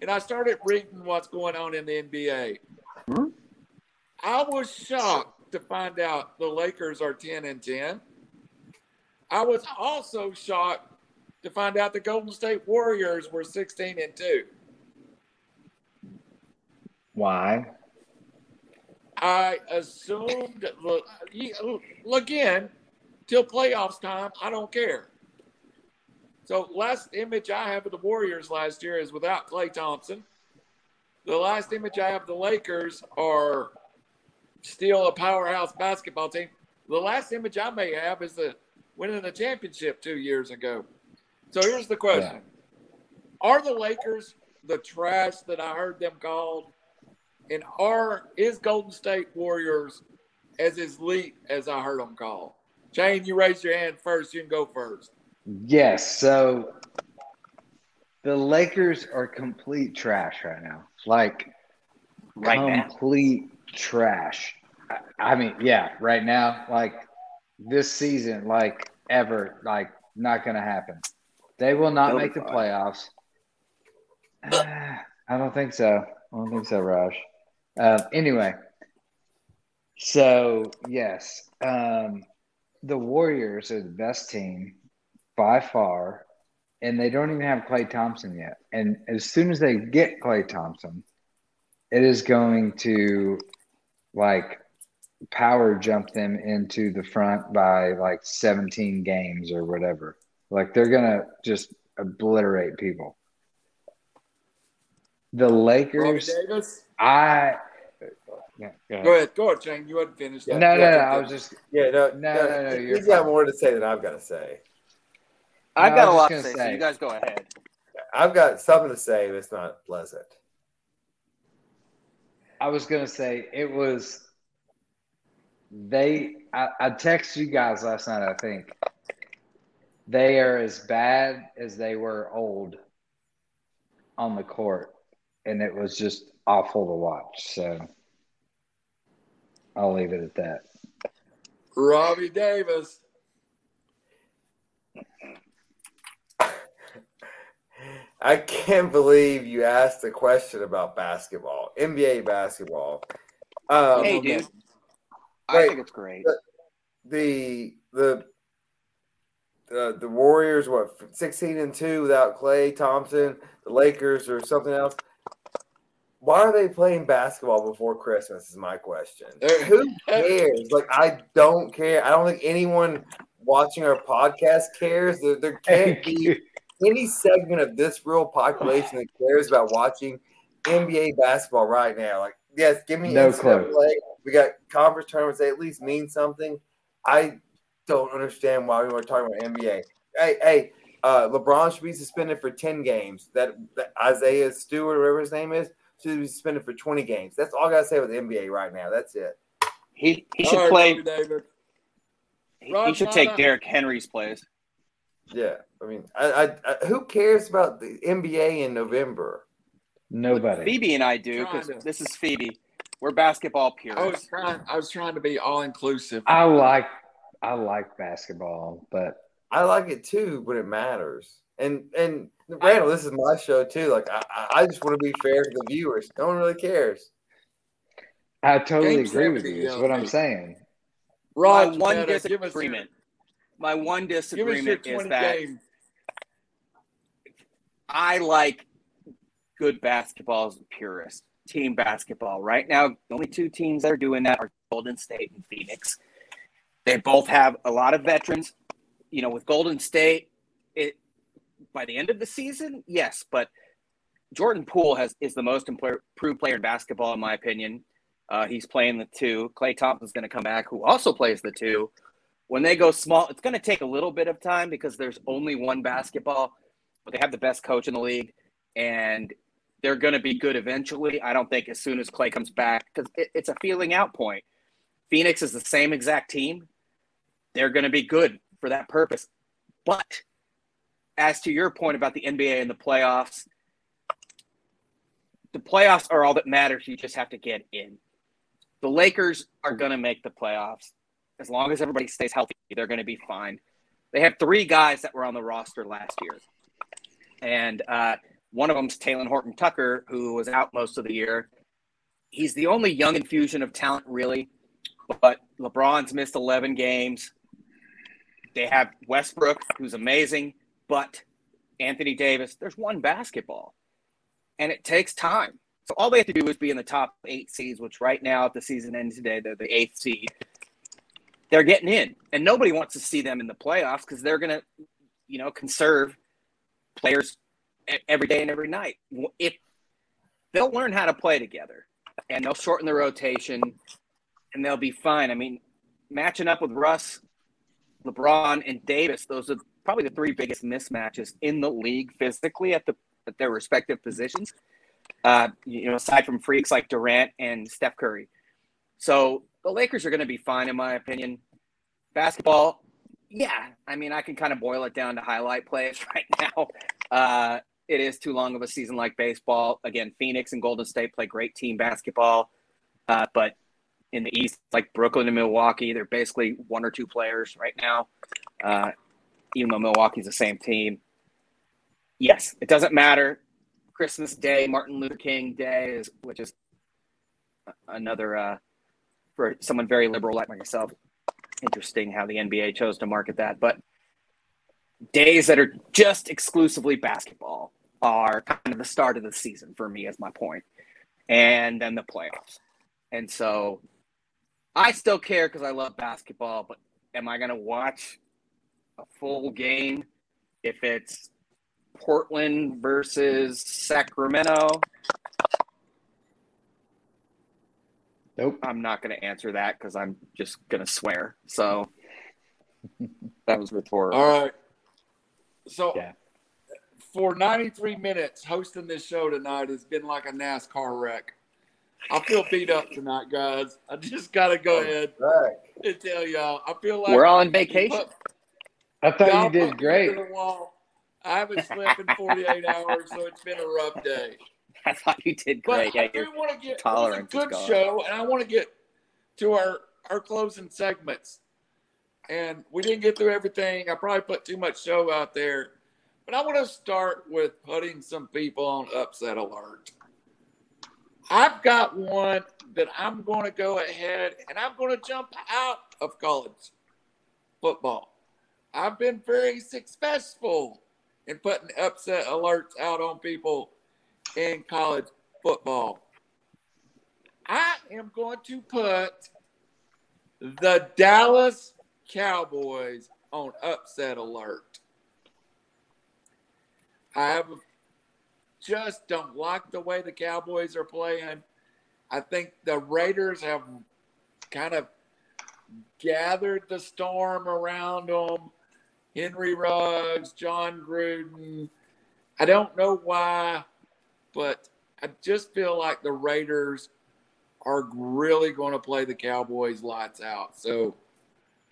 and I started reading what's going on in the NBA. Hmm? I was shocked to find out the Lakers are 10 and 10. I was also shocked to find out the Golden State Warriors were 16 and 2. Why? I assumed, look, again, till playoffs time, I don't care. So last image I have of the Warriors last year is without Klay Thompson. The last image I have of the Lakers are still a powerhouse basketball team. The last image I may have is the winning the championship two years ago. So here's the question: yeah. Are the Lakers the trash that I heard them called, and are is Golden State Warriors as elite as I heard them called? Shane, you raised your hand first. You can go first. Yes. So the Lakers are complete trash right now. Like right complete now. trash. I mean, yeah, right now, like this season, like ever, like not going to happen. They will not make the playoffs. I don't think so. I don't think so, Raj. Uh, anyway, so yes, um, the Warriors are the best team by far, and they don't even have Klay Thompson yet. And as soon as they get Klay Thompson, it is going to like power jump them into the front by like 17 games or whatever. Like they're gonna just obliterate people. The Lakers, I. Yeah, go, ahead. go ahead, go ahead, Shane. You hadn't finished. That. No, no, no. I was just. Yeah, no, no, no. no, no he's got more to say than I've got to say. I've got a lot to say, say, so you guys go ahead. I've got something to say, but it's not pleasant. I was gonna say it was. They, I, I texted you guys last night. I think they are as bad as they were old on the court, and it was just awful to watch. So I'll leave it at that. Robbie Davis. I can't believe you asked a question about basketball, NBA basketball. Um, hey, dude. I think it's great. The the the, the Warriors, what sixteen and two without Klay Thompson. The Lakers or something else. Why are they playing basketball before Christmas? Is my question. Who cares? Like I don't care. I don't think anyone watching our podcast cares. There, there can't be any segment of this real population that cares about watching NBA basketball right now. Like, yes, give me no NCAA. We got conference tournaments that at least mean something. I don't understand why we were talking about NBA. Hey, hey, uh, LeBron should be suspended for 10 games. That, that Isaiah Stewart, whatever his name is, should be suspended for 20 games. That's all I got to say with the NBA right now. That's it. He, he should right, play. David. He, he should take Derrick Henry's place. Yeah, I mean, I, I, I, who cares about the NBA in November? Nobody. Phoebe and I do because this is Phoebe. We're basketball purists. I was trying. I was trying to be all inclusive. I like. I like basketball, but I like it too when it matters. And and Randall, this is my show too. Like I, I just want to be fair to the viewers. No one really cares. I totally Game agree with you. Is what I'm saying. Rod, one disagreement my one disagreement is that I like good basketball as a purist. Team basketball. Right now, the only two teams that are doing that are Golden State and Phoenix. They both have a lot of veterans. You know, with Golden State, it by the end of the season, yes, but Jordan Poole has is the most improved player in basketball, in my opinion. Uh, he's playing the two. Klay Thompson's going to come back, who also plays the two when they go small, it's going to take a little bit of time because there's only one basketball, but they have the best coach in the league, and they're going to be good eventually. I don't think as soon as Klay comes back because it, it's a feeling out point. Phoenix is the same exact team. They're going to be good for that purpose. But as to your point about the NBA and the playoffs, the playoffs are all that matters. You just have to get in. The Lakers are going to make the playoffs as long as everybody stays healthy, they're going to be fine. They have three guys that were on the roster last year, and uh, one of them's Talen Horton Tucker, who was out most of the year. He's the only young infusion of talent, really. But LeBron's missed 11 games. They have Westbrook, who's amazing, but Anthony Davis, there's one basketball, and it takes time. So all they have to do is be in the top eight seeds, which right now, at the season end today, they're the eighth seed they're getting in, and nobody wants to see them in the playoffs because they're going to, you know, conserve players every day and every night. If they'll learn how to play together and they'll shorten the rotation, and they'll be fine. I mean, matching up with Russ, LeBron, and Davis, those are probably the three biggest mismatches in the league physically at the at their respective positions. Uh, you know, aside from freaks like Durant and Steph Curry. So the Lakers are going to be fine, in my opinion. Basketball, yeah. I mean, I can kind of boil it down to highlight plays right now. Uh, it is too long of a season like baseball. Again, Phoenix and Golden State play great team basketball, uh, but in the East, like Brooklyn and Milwaukee, they're basically one or two players right now. Uh, even though Milwaukee's the same team. Yes, it doesn't matter. Christmas Day, Martin Luther King Day, is, which is another uh, for someone very liberal like myself. Interesting how the NBA chose to market that, but days that are just exclusively basketball are kind of the start of the season for me, as my point, and then the playoffs. And so I still care because I love basketball, but am I going to watch a full game if it's Portland versus Sacramento? Nope. I'm not going to answer that because I'm just going to swear. So that was rhetorical. All right. So Yeah. for 93 minutes, hosting this show tonight has been like a NASCAR wreck. I feel beat up tonight, guys. I just got to go oh, ahead Right. and tell y'all. I feel like We're all on vacation. Put- I thought y'all did great. to the wall. I haven't slept in 48 hours, so it's been a rough day. I thought you did But great. Yeah, I do want to get tolerance it was is a good show, and I want to get to our our closing segments. And we didn't get through everything. I probably put too much show out there, but I want to start with putting some people on upset alert. I've got one that I'm going to go ahead and I'm going to jump out of college football. I've been very successful in putting upset alerts out on people in college football. I am going to put the Dallas Cowboys on upset alert. I just don't like the way the Cowboys are playing. I think the Raiders have kind of gathered the storm around them. Henry Ruggs, Jon Gruden. I don't know why, but I just feel like the Raiders are really going to play the Cowboys lights out. So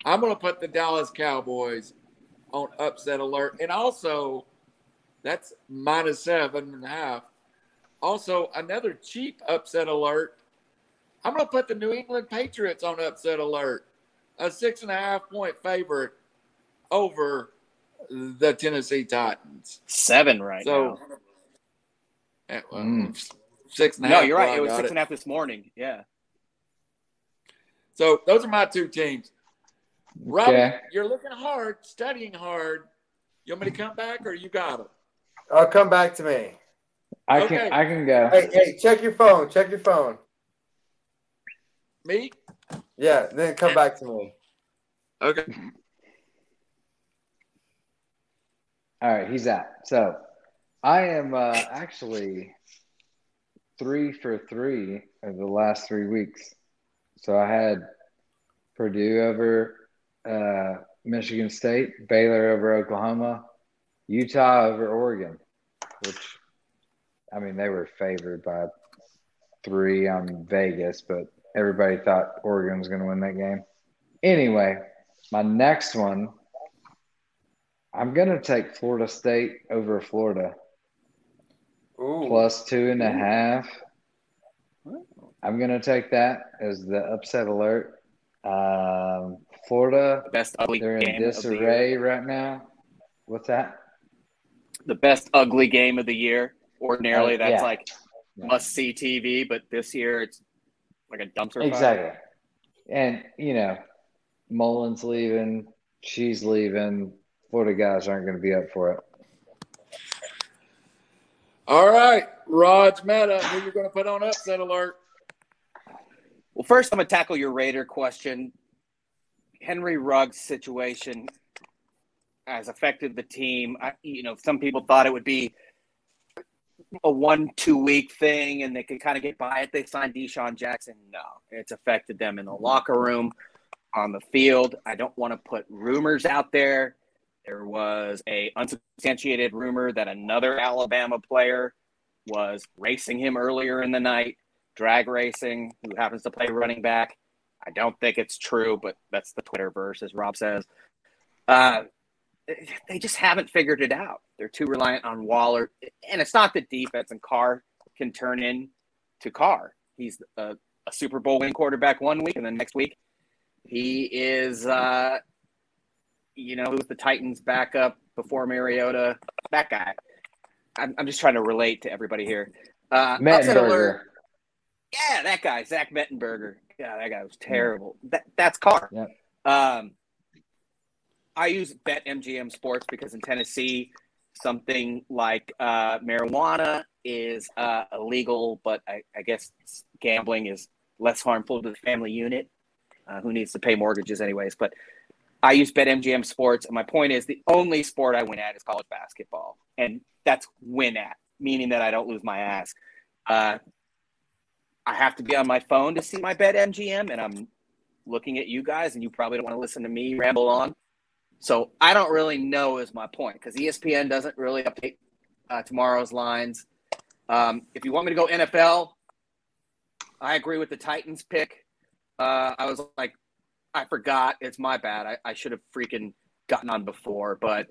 I'm going to put the Dallas Cowboys on upset alert. And also, that's minus seven and a half. Also, another cheap upset alert. I'm going to put the New England Patriots on upset alert, a six and a half point favorite over the Tennessee Titans. seven right so, now. Eh, well, Mm. six and a No, half. you're well, right. I It was got six and a half this morning. Yeah. So those are my two teams. Robbie, Okay. you're looking hard, studying hard. You want me to come back or you got them? Oh, come back to me. I Okay. can I can go. Hey, hey, check your phone. Check your phone. Me? Yeah, then come back to me. Okay. All right, he's out. So I am uh, actually three for three of the last three weeks. So I had Purdue over uh, Michigan State, Baylor over Oklahoma, Utah over Oregon, which I mean they were favored by three on Vegas, but everybody thought Oregon was going to win that game. Anyway, my next one I'm gonna take Florida State over Florida Ooh. plus two and a half. I'm gonna take that as the upset alert. Um, Florida, Best ugly they're game in of the disarray right now. What's that? The best ugly game of the year. Ordinarily, Uh, that's yeah. like Yeah. must see TV, but this year it's like a dumpster fire. Exactly. And you know, Mullen's leaving, she's leaving. Florida guys aren't going to be up for it. All right. Raj Meta, who you're going to put on upset alert? Well, first, I'm going to tackle your Raider question. Henry Ruggs' situation has affected the team. I, you know, some people thought it would be a one two week thing and they could kind of get by it. They signed DeSean Jackson. No, it's affected them in the locker room, on the field. I don't want to put rumors out there. There was a unsubstantiated rumor that another Alabama player was racing him earlier in the night, drag racing, who happens to play running back. I don't think it's true, but that's the Twitter verse, as Rob says. Uh, they just haven't figured it out. They're too reliant on Waller, and it's not the defense. And Carr can turn in to Carr. He's a, a Super Bowl win quarterback one week, and then next week he is, uh, you know, who's the Titans' backup before Mariota? That guy. I'm, I'm just trying to relate to everybody here. Uh, Mettenberger. Yeah, that guy, Zach Mettenberger. Yeah, that guy was terrible. That that's Carr. Yep. Um, I use Bet MGM Sports because in Tennessee, something like uh, marijuana is uh, illegal, but I, I, guess gambling is less harmful to the family unit. Uh, who needs to pay mortgages, anyways? But I use BetMGM Sports, and my point is the only sport I win at is college basketball, and that's win at, meaning that I don't lose my ass. Uh, I have to be on my phone to see my BetMGM, and I'm looking at you guys, and you probably don't want to listen to me ramble on. So I don't really know is my point because ESPN doesn't really update uh, tomorrow's lines. Um, if you want me to go NFL, I agree with the Titans pick. Uh, I was like, I forgot. It's my bad. I, I should have freaking gotten on before. But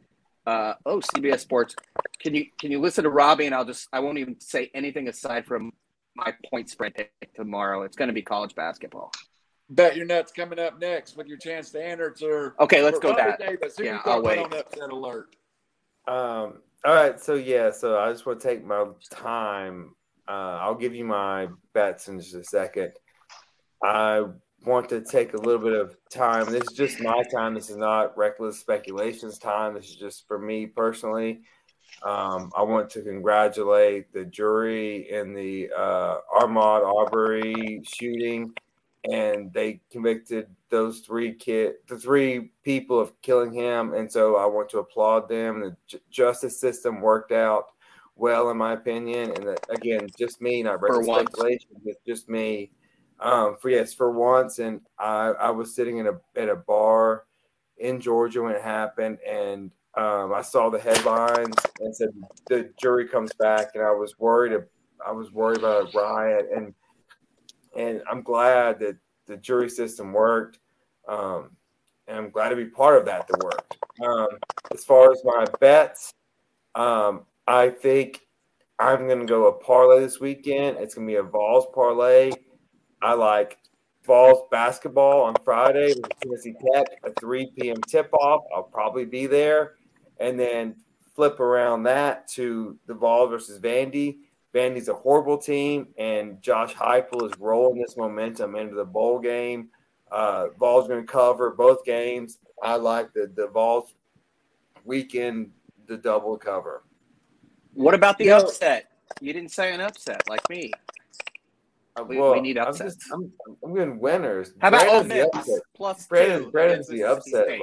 uh, oh, CBS Sports, can you can you listen to Robbie and I'll just I won't even say anything aside from my point spread pick tomorrow. It's going to be college basketball. Bet your nuts coming up next with your chance to enter. To okay, let's go that. Davis, who yeah, I'll wait. On upset alert. Um. All right. So yeah. So I just want to take my time. Uh, I'll give you my bets in just a second. I want to take a little bit of time. This is just my time. This is not reckless speculations time. This is just for me personally. Um, I want to congratulate the jury in the uh, Ahmaud Arbery shooting and they convicted those three kid, the three people of killing him, and so I want to applaud them. The j- justice system worked out well, in my opinion, and that, again, just me, not reckless speculation, but just me. Um, for yes, for once, and I, I was sitting in a at a bar in Georgia when it happened, and um, I saw the headlines and said the jury comes back, and I was worried. I was worried about a riot, and and I'm glad that the jury system worked. Um, and I'm glad to be part of that that worked. Um, as far as my bets, um, I think I'm going to go a parlay this weekend. It's going to be a Vols parlay. I like Vols basketball on Friday with Tennessee Tech, a 3 p.m. tip off. I'll probably be there. And then flip around that to the Vols versus Vandy. Vandy's a horrible team, and Josh Heupel is rolling this momentum into the bowl game. Uh, Vols going to cover both games. I like the the Vols weekend the double cover. What about the you upset? Know, you didn't say an upset like me. Uh, we, well, we need upsets. I'm, just, I'm, I'm getting winners. How about Ole Miss plus Brandon, two? Brandon's the upset. Hey,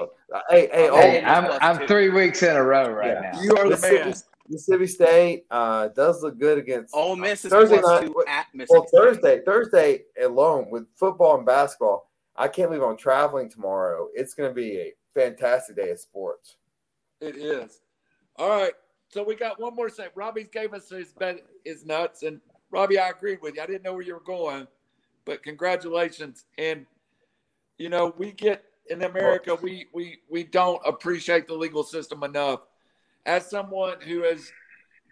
hey, hey I'm, I'm three weeks in a row right yeah. now. You are the man. Mississippi State uh, does look good against Ole Miss is Thursday night. at Mississippi well, Thursday, Thursday alone with football and basketball. I can't believe I'm traveling tomorrow. It's going to be a fantastic day of sports. It is. All right. So we got one more thing. Robbie gave us his bet his nuts, and Robbie, I agreed with you. I didn't know where you were going, but congratulations. And you know, we get in America, we we we don't appreciate the legal system enough as someone who has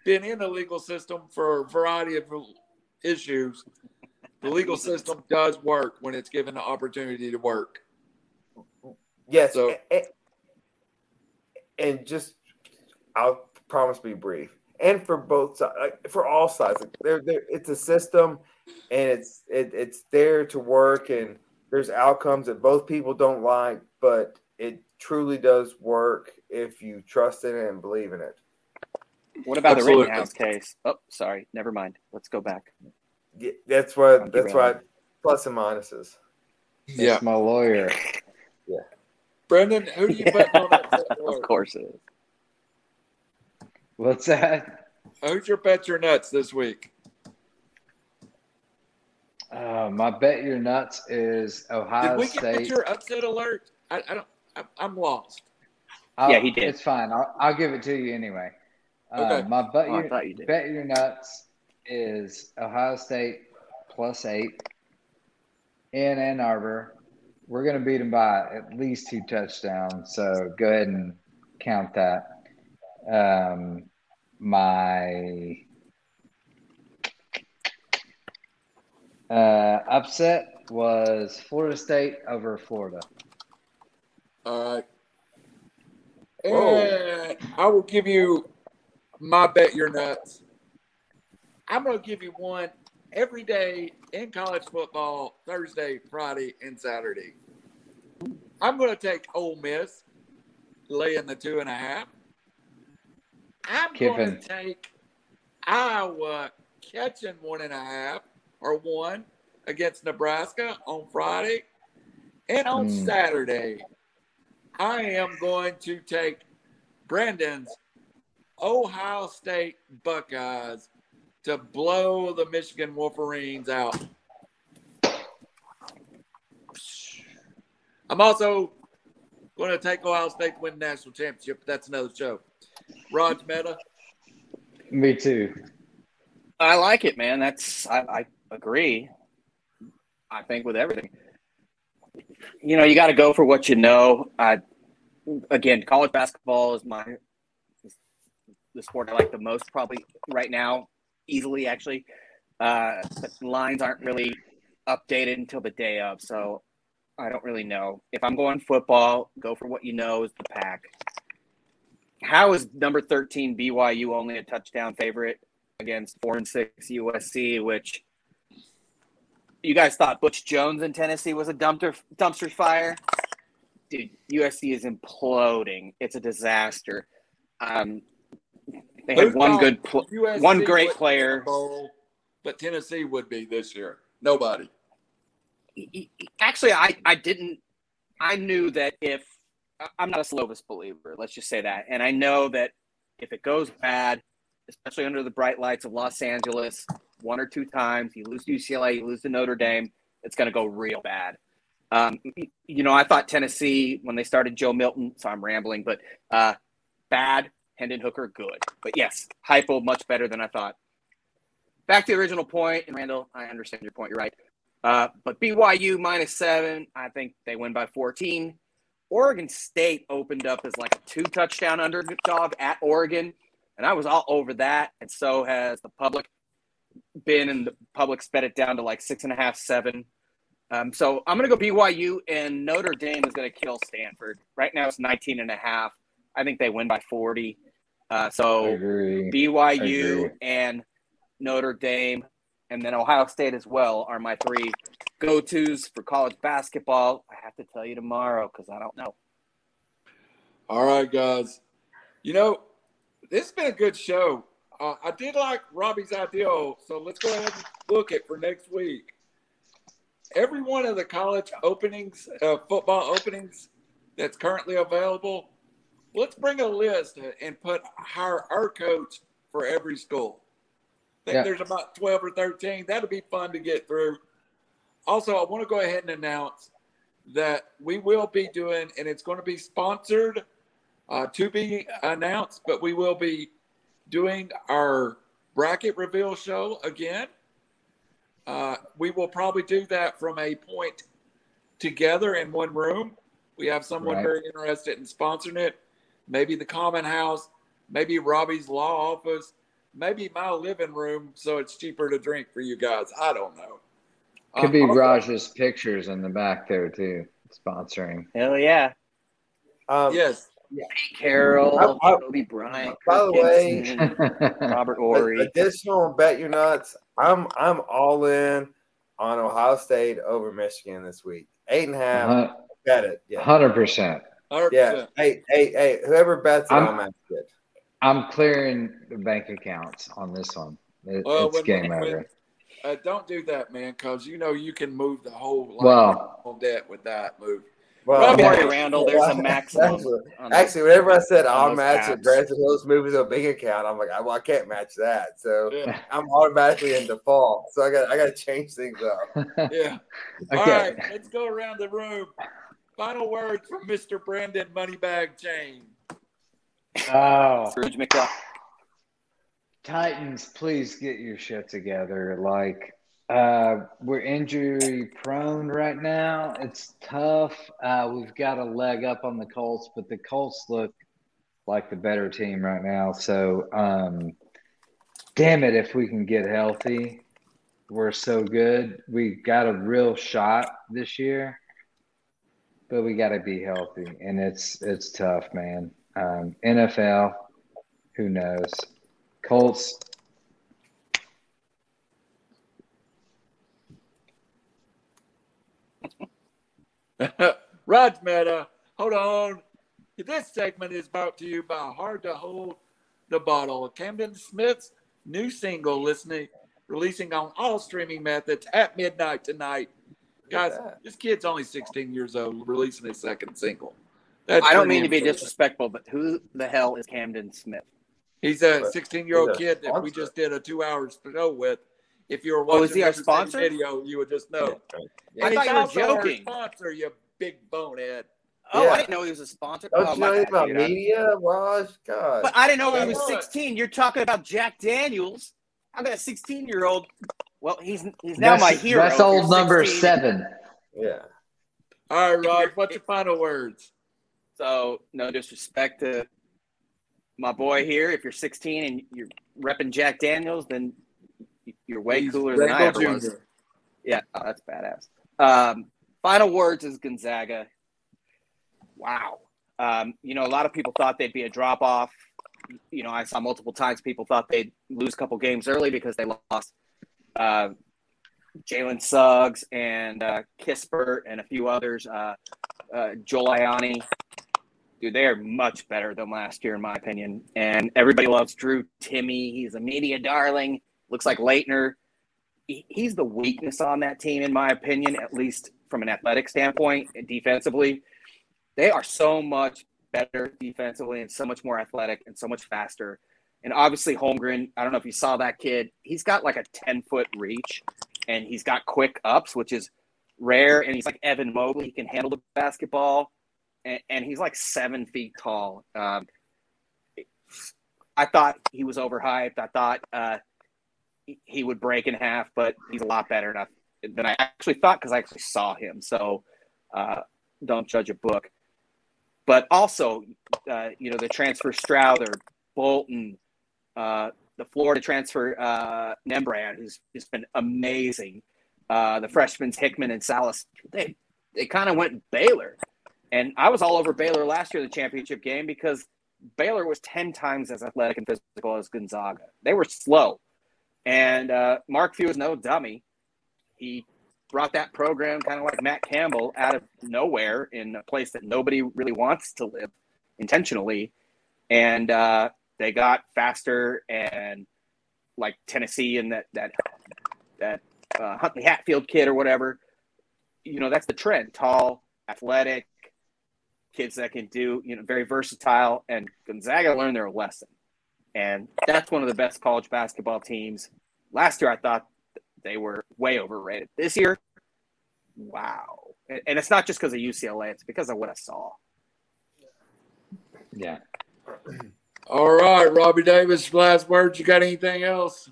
been in the legal system for a variety of issues, the legal system does work when it's given the opportunity to work. Yes. So, and, and just, I'll promise to be brief. And for both sides, for all sides, they're, they're, it's a system, and it's it, it's there to work, and there's outcomes that both people don't like, but it truly does work if you trust in it and believe in it. What about Absolutely. the Rittenhouse case? Oh, sorry, never mind. Let's go back. Yeah, that's what. That's why. Plus and minuses. Yeah, that's my lawyer. Yeah, Brendan, who do you bet on? That of course it is. What's that? who's your bet your nuts this week? Uh, my bet your nuts is Ohio Did we State. get your upset alert? I, I don't. I, I'm lost. I'll- Yeah, he did. It's fine. I'll, I'll give it to you anyway. Uh, Okay. my bet Oh, your, thought you bet your nuts is Ohio State plus eight in Ann Arbor. We're going to beat them by at least two touchdowns. So go ahead and count that. Um, my uh, upset was Florida State over Florida. All right. And I will give you my bet you're nuts. I'm going to give you one every day in college football, Thursday, Friday, and Saturday. I'm going to take Ole Miss laying the two and a half. I'm going to take Iowa catching one and a half or one against Nebraska on Friday. And on Hmm. Saturday, I am going to take Brandon's Ohio State Buckeyes to blow the Michigan Wolverines out. I'm also going to take Ohio State to win the national championship. But that's another show. Raj Meta. Me too. I like it, man. That's I, I agree. I think with everything, you know, you got to go for what you know. I again, college basketball is my the sport I like the most, probably right now, easily actually. Uh, but lines aren't really updated until the day of, so I don't really know. If I'm going football, go for what you know is the pack. How is number 13 BYU only a touchdown favorite against four and six USC, which you guys thought Butch Jones in Tennessee was a dumpster dumpster fire? Dude, USC is imploding. It's a disaster. Um, they had one good, pl- one great player. Bowl, but Tennessee would be this year. Nobody. Actually, I, I didn't. I knew that if I'm not a Slovis believer, let's just say that, and I know that if it goes bad, especially under the bright lights of Los Angeles, one or two times, you lose to UCLA, you lose to Notre Dame, it's going to go real bad. Um, you know, I thought Tennessee when they started Joe Milton, so I'm rambling, but uh, bad. Hendon Hooker, good. But yes, Heupel much better than I thought. Back to the original point, and Randall, I understand your point. You're right. Uh, but BYU minus seven, I think they win by 14. Oregon State opened up as like a two touchdown underdog at Oregon, and I was all over that. And so has the public been, and the public sped it down to like six and a half, seven. Um, so I'm going to go BYU, and Notre Dame is going to kill Stanford. Right now it's 19 and a half. I think they win by 40. Uh, so. BYU and Notre Dame, and then Ohio State as well are my three go tos for college basketball. I have to tell you tomorrow because I don't know. All right, guys. You know, this has been a good show. Uh, I did like Robbie's ideal, so let's go ahead and book it for next week. Every one of the college openings, uh, football openings that's currently available, let's bring a list and put hire our coach for every school. I think Yeah. there's about 12 or 13. That'll be fun to get through. Also, I want to go ahead and announce that we will be doing, and it's going to be sponsored uh, to be announced, but we will be doing our bracket reveal show again. Uh, we will probably do that from a point together in one room. We have someone Right. very interested in sponsoring it. Maybe the Common House, maybe Robbie's Law Office, maybe my living room, so it's cheaper to drink for you guys. I don't know. Could be Uh, also- Raj's pictures in the back there too, sponsoring. Hell yeah. Um, Yes. Carol, I- I- Kobe Bryant, By the way- Gibson, Robert a- Ory. additional bet your nuts. I'm I'm all in on Ohio State over Michigan this week. Eight and a half. Bet it. Yeah. Hundred percent. 100%. Yeah. Hey, hey, hey, whoever bets it, I'm- I'm at it. I'm clearing the bank accounts on this one. It- Well, it's when- game when- over. Uh, don't do that, man, because you know you can move the whole line Well- on debt with that move. Well, Robbie Randall, there's a maximum. Actually, actually, whenever I said I'll match the Branson Hills movies on a big account, I'm like, well, I can't match that. So yeah. I'm automatically in default. So I got I got to change things up. yeah. Okay. All right, let's go around the room. Final words from Mr. Brandon Moneybag Chain. Oh, Scrooge McDuck. Titans, please get your shit together. Like, uh, we're injury prone right now. It's tough. Uh, we've got a leg up on the Colts, but the Colts look like the better team right now. So, um, damn it, if we can get healthy, we're so good. We got a real shot this year, but we got to be healthy, and it's it's tough, man. Um, NFL, who knows? Colts. Raj Meta, hold on. This segment is brought to you by Hard to Hold the Bottle, Camden Smith's new single, listening, releasing on all streaming methods at midnight tonight. Guys, this kid's only 16 years old, releasing his second single. That's I don't mean to be disrespectful, but who the hell is Camden Smith? He's a 16 year old kid that we just did a two hour show with. If you were watching oh, is he our sponsor? video, you would just know. Yeah. I thought you were joking. sponsor, you big bonehead. Oh, yeah. I didn't know he was a sponsor. Don't oh, you know anything about media, Raj? God. But I didn't know he was 16. You're talking about Jack Daniels. I got a 16 year old. Well, he's he's now that's, my hero. That's old number seven. Yeah. All right, Raj. What's your final words? So, no disrespect to my boy here. If you're 16 and you're repping Jack Daniels, then you're way He's cooler than I ever Jr. was. Yeah, oh, that's badass. Um, final words is Gonzaga. Wow. Um, you know, a lot of people thought they'd be a drop off. You know, I saw multiple times people thought they'd lose a couple games early because they lost uh, Jalen Suggs and uh, Kispert and a few others. Uh, uh, Joel Ayayi dude, they are much better than last year, in my opinion. And everybody loves Drew Timme. He's a media darling. Looks like Laettner. He's the weakness on that team, in my opinion, at least from an athletic standpoint and defensively. They are so much better defensively and so much more athletic and so much faster. And obviously, Holmgren, I don't know if you saw that kid. He's got like a 10 foot reach and he's got quick ups, which is rare. And he's like Evan Mobley. He can handle the basketball and, he's like seven feet tall. Um, I thought he was overhyped. I thought uh, he would break in half, but he's a lot better enough than I actually thought because I actually saw him. So uh, don't judge a book. But also, uh, you know, the transfer Strawther, Bolton, uh, the Florida transfer uh, Nembhard, who's just been amazing. Uh, the freshmen Hickman and Sallis, they they kind of went Baylor. And I was all over Baylor last year in the championship game because Baylor was 10 times as athletic and physical as Gonzaga. They were slow. And uh, Mark Few is no dummy. He brought that program kind of like Matt Campbell out of nowhere in a place that nobody really wants to live intentionally. And uh, they got faster and like Tennessee and that, that, that uh, Huntley Hatfield kid or whatever, you know, that's the trend. Tall, athletic, kids that can do, you know, very versatile. And Gonzaga learned their lesson. And that's one of the best college basketball teams. Last year, I thought they were way overrated. This year, wow. And it's not just because of UCLA, it's because of what I saw. Yeah. All right, Robbie Davis, last words. You got anything else?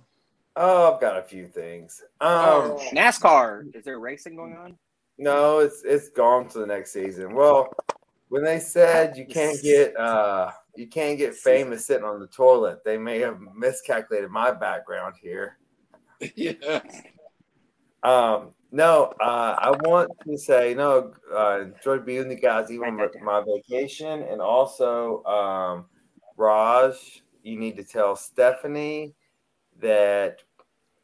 Oh, I've got a few things. Um, NASCAR. Is there racing going on? No, it's it's gone to the next season. Well, when they said you can't get uh you can't get famous sitting on the toilet, they may have miscalculated my background here. yeah. Um, no, uh, I want to say no. Uh, enjoyed being the guys even my, my vacation, and also um, Raj. You need to tell Stephanie that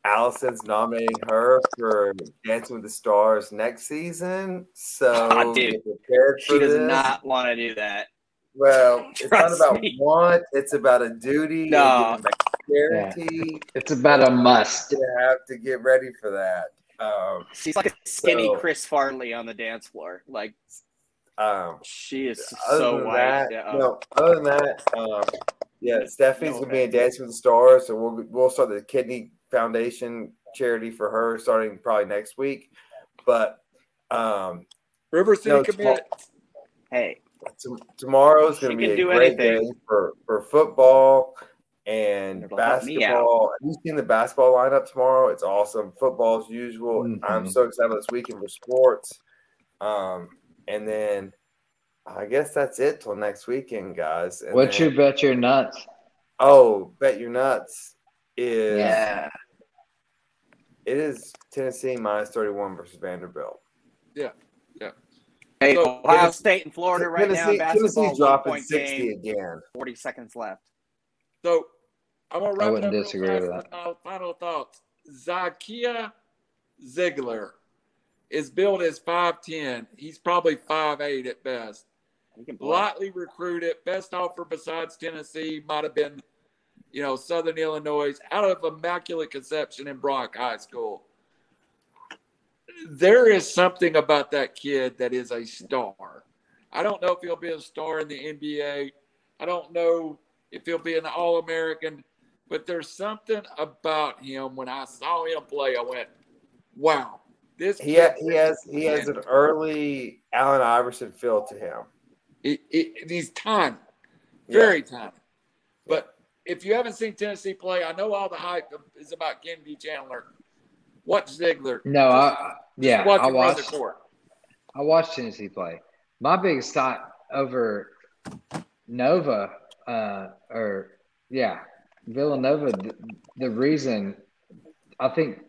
Allison's nominating her for Dancing with the Stars next season. So oh, dude, she does this. not want to do that. Well, it's not about me. want; it's about a duty. No, guarantee. Yeah. It's about a must. You have to get ready for that. Um, She's like a skinny so, Chris Farley on the dance floor. Like Um, she is so than white. that, Yeah, no. Other than that, um, yeah, Stephanie's No gonna be in. Dancing with the Stars, so we'll we'll start the Kidney Foundation charity for her starting probably next week. But um, River City No, commit. Hey, t- tomorrow's going to be can a great anything. day for, for football and It'll help me out. basketball. Have you seen the basketball lineup tomorrow? It's awesome. Football as usual. I'm Mhm. so excited this weekend for sports. Um, and then I guess that's it till next weekend, guys. And What's then- your bet your nuts? oh bet your nuts is Yeah. it is Tennessee minus 31 versus Vanderbilt. Yeah, yeah. Hey, So, Ohio State and Florida right now. Tennessee, Basketball, Tennessee's dropping point 60 game, again. forty seconds left. So I'm gonna wrap it wouldn't up real disagree fast with with my final thoughts. Zakai Zeigler is billed as 5'10. He's probably five eight at best. He can play. Lightly recruited. Best offer besides Tennessee might have been, you know, Southern Illinois out of Immaculate Conception in Brock High School. There is something about that kid that is a star. I don't know if he'll be a star in the NBA. I don't know if he'll be an All American, but there's something about him. When I saw him play, I went, "Wow, this." He, ha- he has he has an early Allen Iverson feel to him. He, he- he's tiny, very tiny. If you haven't seen Tennessee play, I know all the hype is about Kennedy Chandler. Watch Zeigler. No, I yeah, watch I the watched court. I watched Tennessee play. My biggest thought over Nova, uh, or yeah, Villanova. The, the reason I think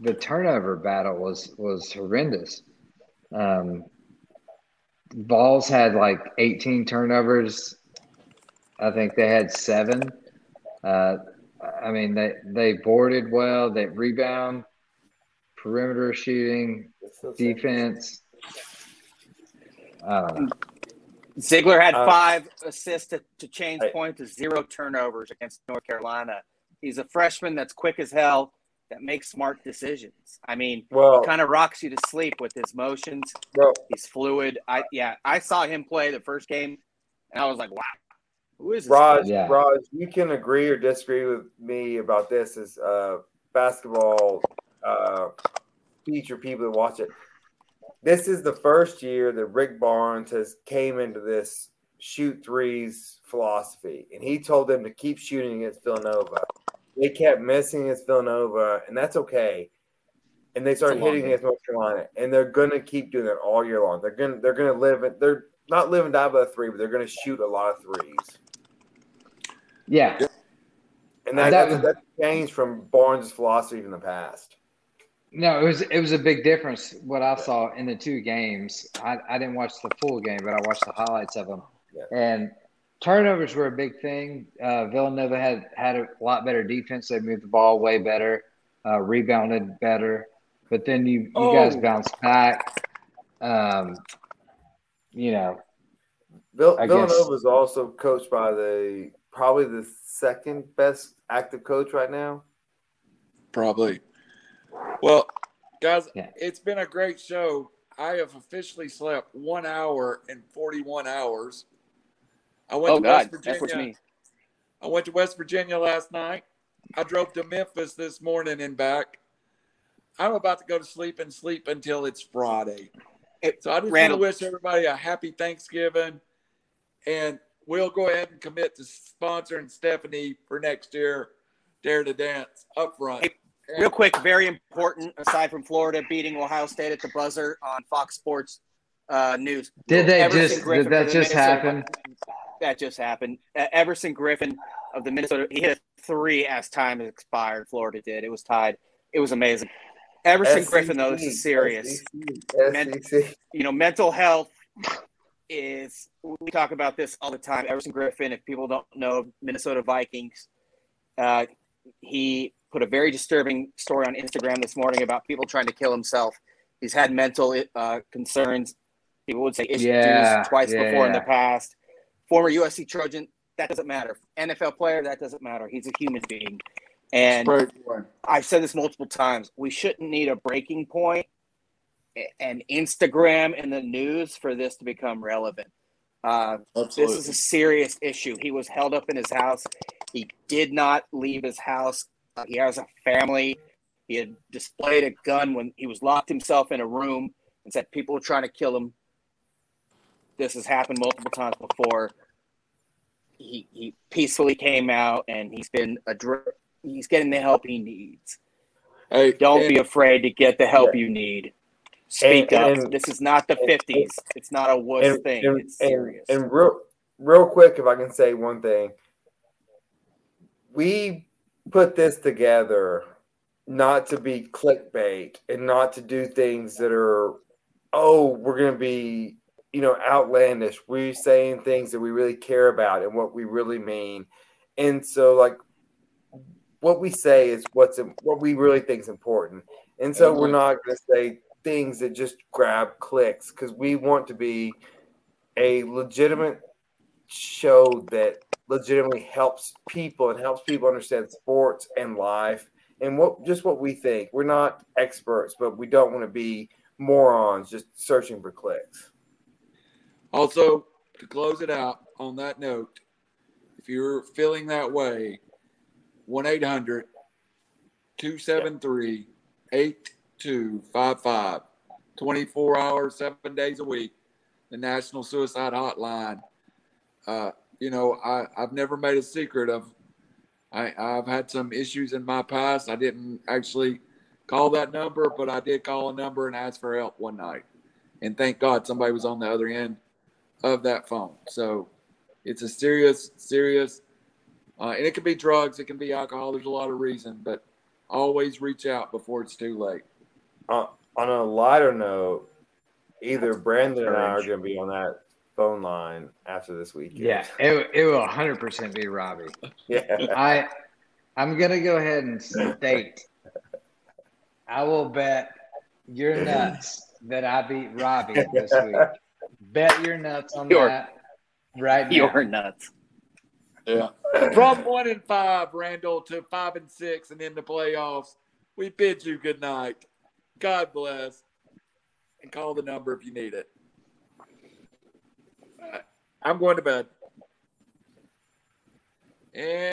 the turnover battle was was horrendous. Um, Vols had like 18 turnovers. I think they had seven. Uh, I mean, they they boarded well. They rebound, perimeter shooting, defense. I don't know. Zeigler had Uh, five assists to, to change I- point to zero turnovers against North Carolina. He's a freshman that's quick as hell that makes smart decisions. I mean, Well, kind of rocks you to sleep with his motions. well, He's fluid. I yeah, I saw him play the first game, and I was like, wow, who is this? Raj, Yeah. Raj, you can agree or disagree with me about this as uh, basketball uh, feature people that watch it. This is the first year that Rick Barnes has came into this shoot threes philosophy, and he told them to keep shooting against Villanova. They kept missing against Villanova, and that's okay. And they started It's a long hitting game. against North Carolina, and they're gonna keep doing that all year long. They're gonna they're gonna live it. They're not live and die by the three, but they're gonna shoot a lot of threes. Yeah, And that, That that's, was- that's changed from Barnes' philosophy in the past. No, it was it was a big difference what I saw in the two games. I, I didn't watch the full game, but I watched the highlights of them. Yeah. And turnovers were a big thing. Uh, Villanova had had a lot better defense. They moved the ball way better, uh, rebounded better. But then you you guys Oh. bounced back. Um, you know, Vill- I guess- Villanova is also coached by the probably the second best active coach right now. Probably. Well, guys, Yeah. it's been a great show. I have officially slept one hour and 41 hours. I went Oh to God, West that's what you Virginia. mean. I went to West Virginia last night. I drove to Memphis this morning and back. I'm about to go to sleep and sleep until it's Friday. It- So I just Randall- want to wish everybody a happy Thanksgiving. And we'll go ahead and commit to sponsoring Stephanie for next year, Dare to Dance up front. Hey, Real quick, very important. Aside from Florida beating Ohio State at the buzzer on Fox Sports uh, News, did they Everson just Griffen did that just Minnesota- happen? That just happened. Uh, Everson Griffen of the Minnesota, he hit a three as time expired. Florida did. It was tied. It was amazing. Everson SEC, Griffen, though, this is serious. SEC, SEC. you know, mental health is we talk about this all the time. Everson Griffen, if people don't know Minnesota Vikings, uh, he put a very disturbing story on Instagram this morning about people trying to kill himself. He's had mental uh, concerns. People would say issues Yeah, twice yeah, before in the past. Former USC Trojan, that doesn't matter. NFL player, that doesn't matter. He's a human being. And Pray for him. I've said this multiple times. We shouldn't need a breaking point and Instagram and the news for this to become relevant. Uh, this is a serious issue. He was held up in his house. He did not leave his house. Uh, he has a family. He had displayed a gun when he was locked himself in a room and said people were trying to kill him. This has happened multiple times before. He, he peacefully came out and he's been addressed he's getting the help he needs. Hey, Don't and, be afraid to get the help yeah. you need. Speak and, up. And, this is not the fifties. It's not a wuss thing. it's serious. And, real, real quick, if I can say one thing, we put this together not to be clickbait and not to do things that are, oh, we're going to be, you know, outlandish. We're saying things that we really care about and what we really mean. And so, like, what we say is what's what we really think is important. And so we're not going to say things that just grab clicks because we want to be a legitimate show that legitimately helps people and helps people understand sports and life and what just what we think. We're not experts, but we don't want to be morons just searching for clicks. Also, to close it out on that note, if you're feeling that way, 1 800 273 8255. 24 hours, seven days a week. The National Suicide Hotline. Uh, you know, I, I've never made a secret of I, I've had some issues in my past. I didn't actually call that number, but I did call a number and ask for help one night. And thank God somebody was on the other end of that phone. So it's a serious, serious uh, and it can be drugs, it can be alcohol. There's a lot of reason, but always reach out before it's too late. Uh, on a lighter note, either Brandon and I are going to be on that phone line after this weekend. Yeah, it, it will 100% be Robbie. yeah. I I'm going to go ahead and state I will bet you're nuts that I beat Robbie this week. bet you're nuts on you're, that right now. You're nuts. Yeah. From one and five, Randall, to five and six and in the playoffs, we bid you good night. God bless. And call the number if you need it. I'm going to bed. And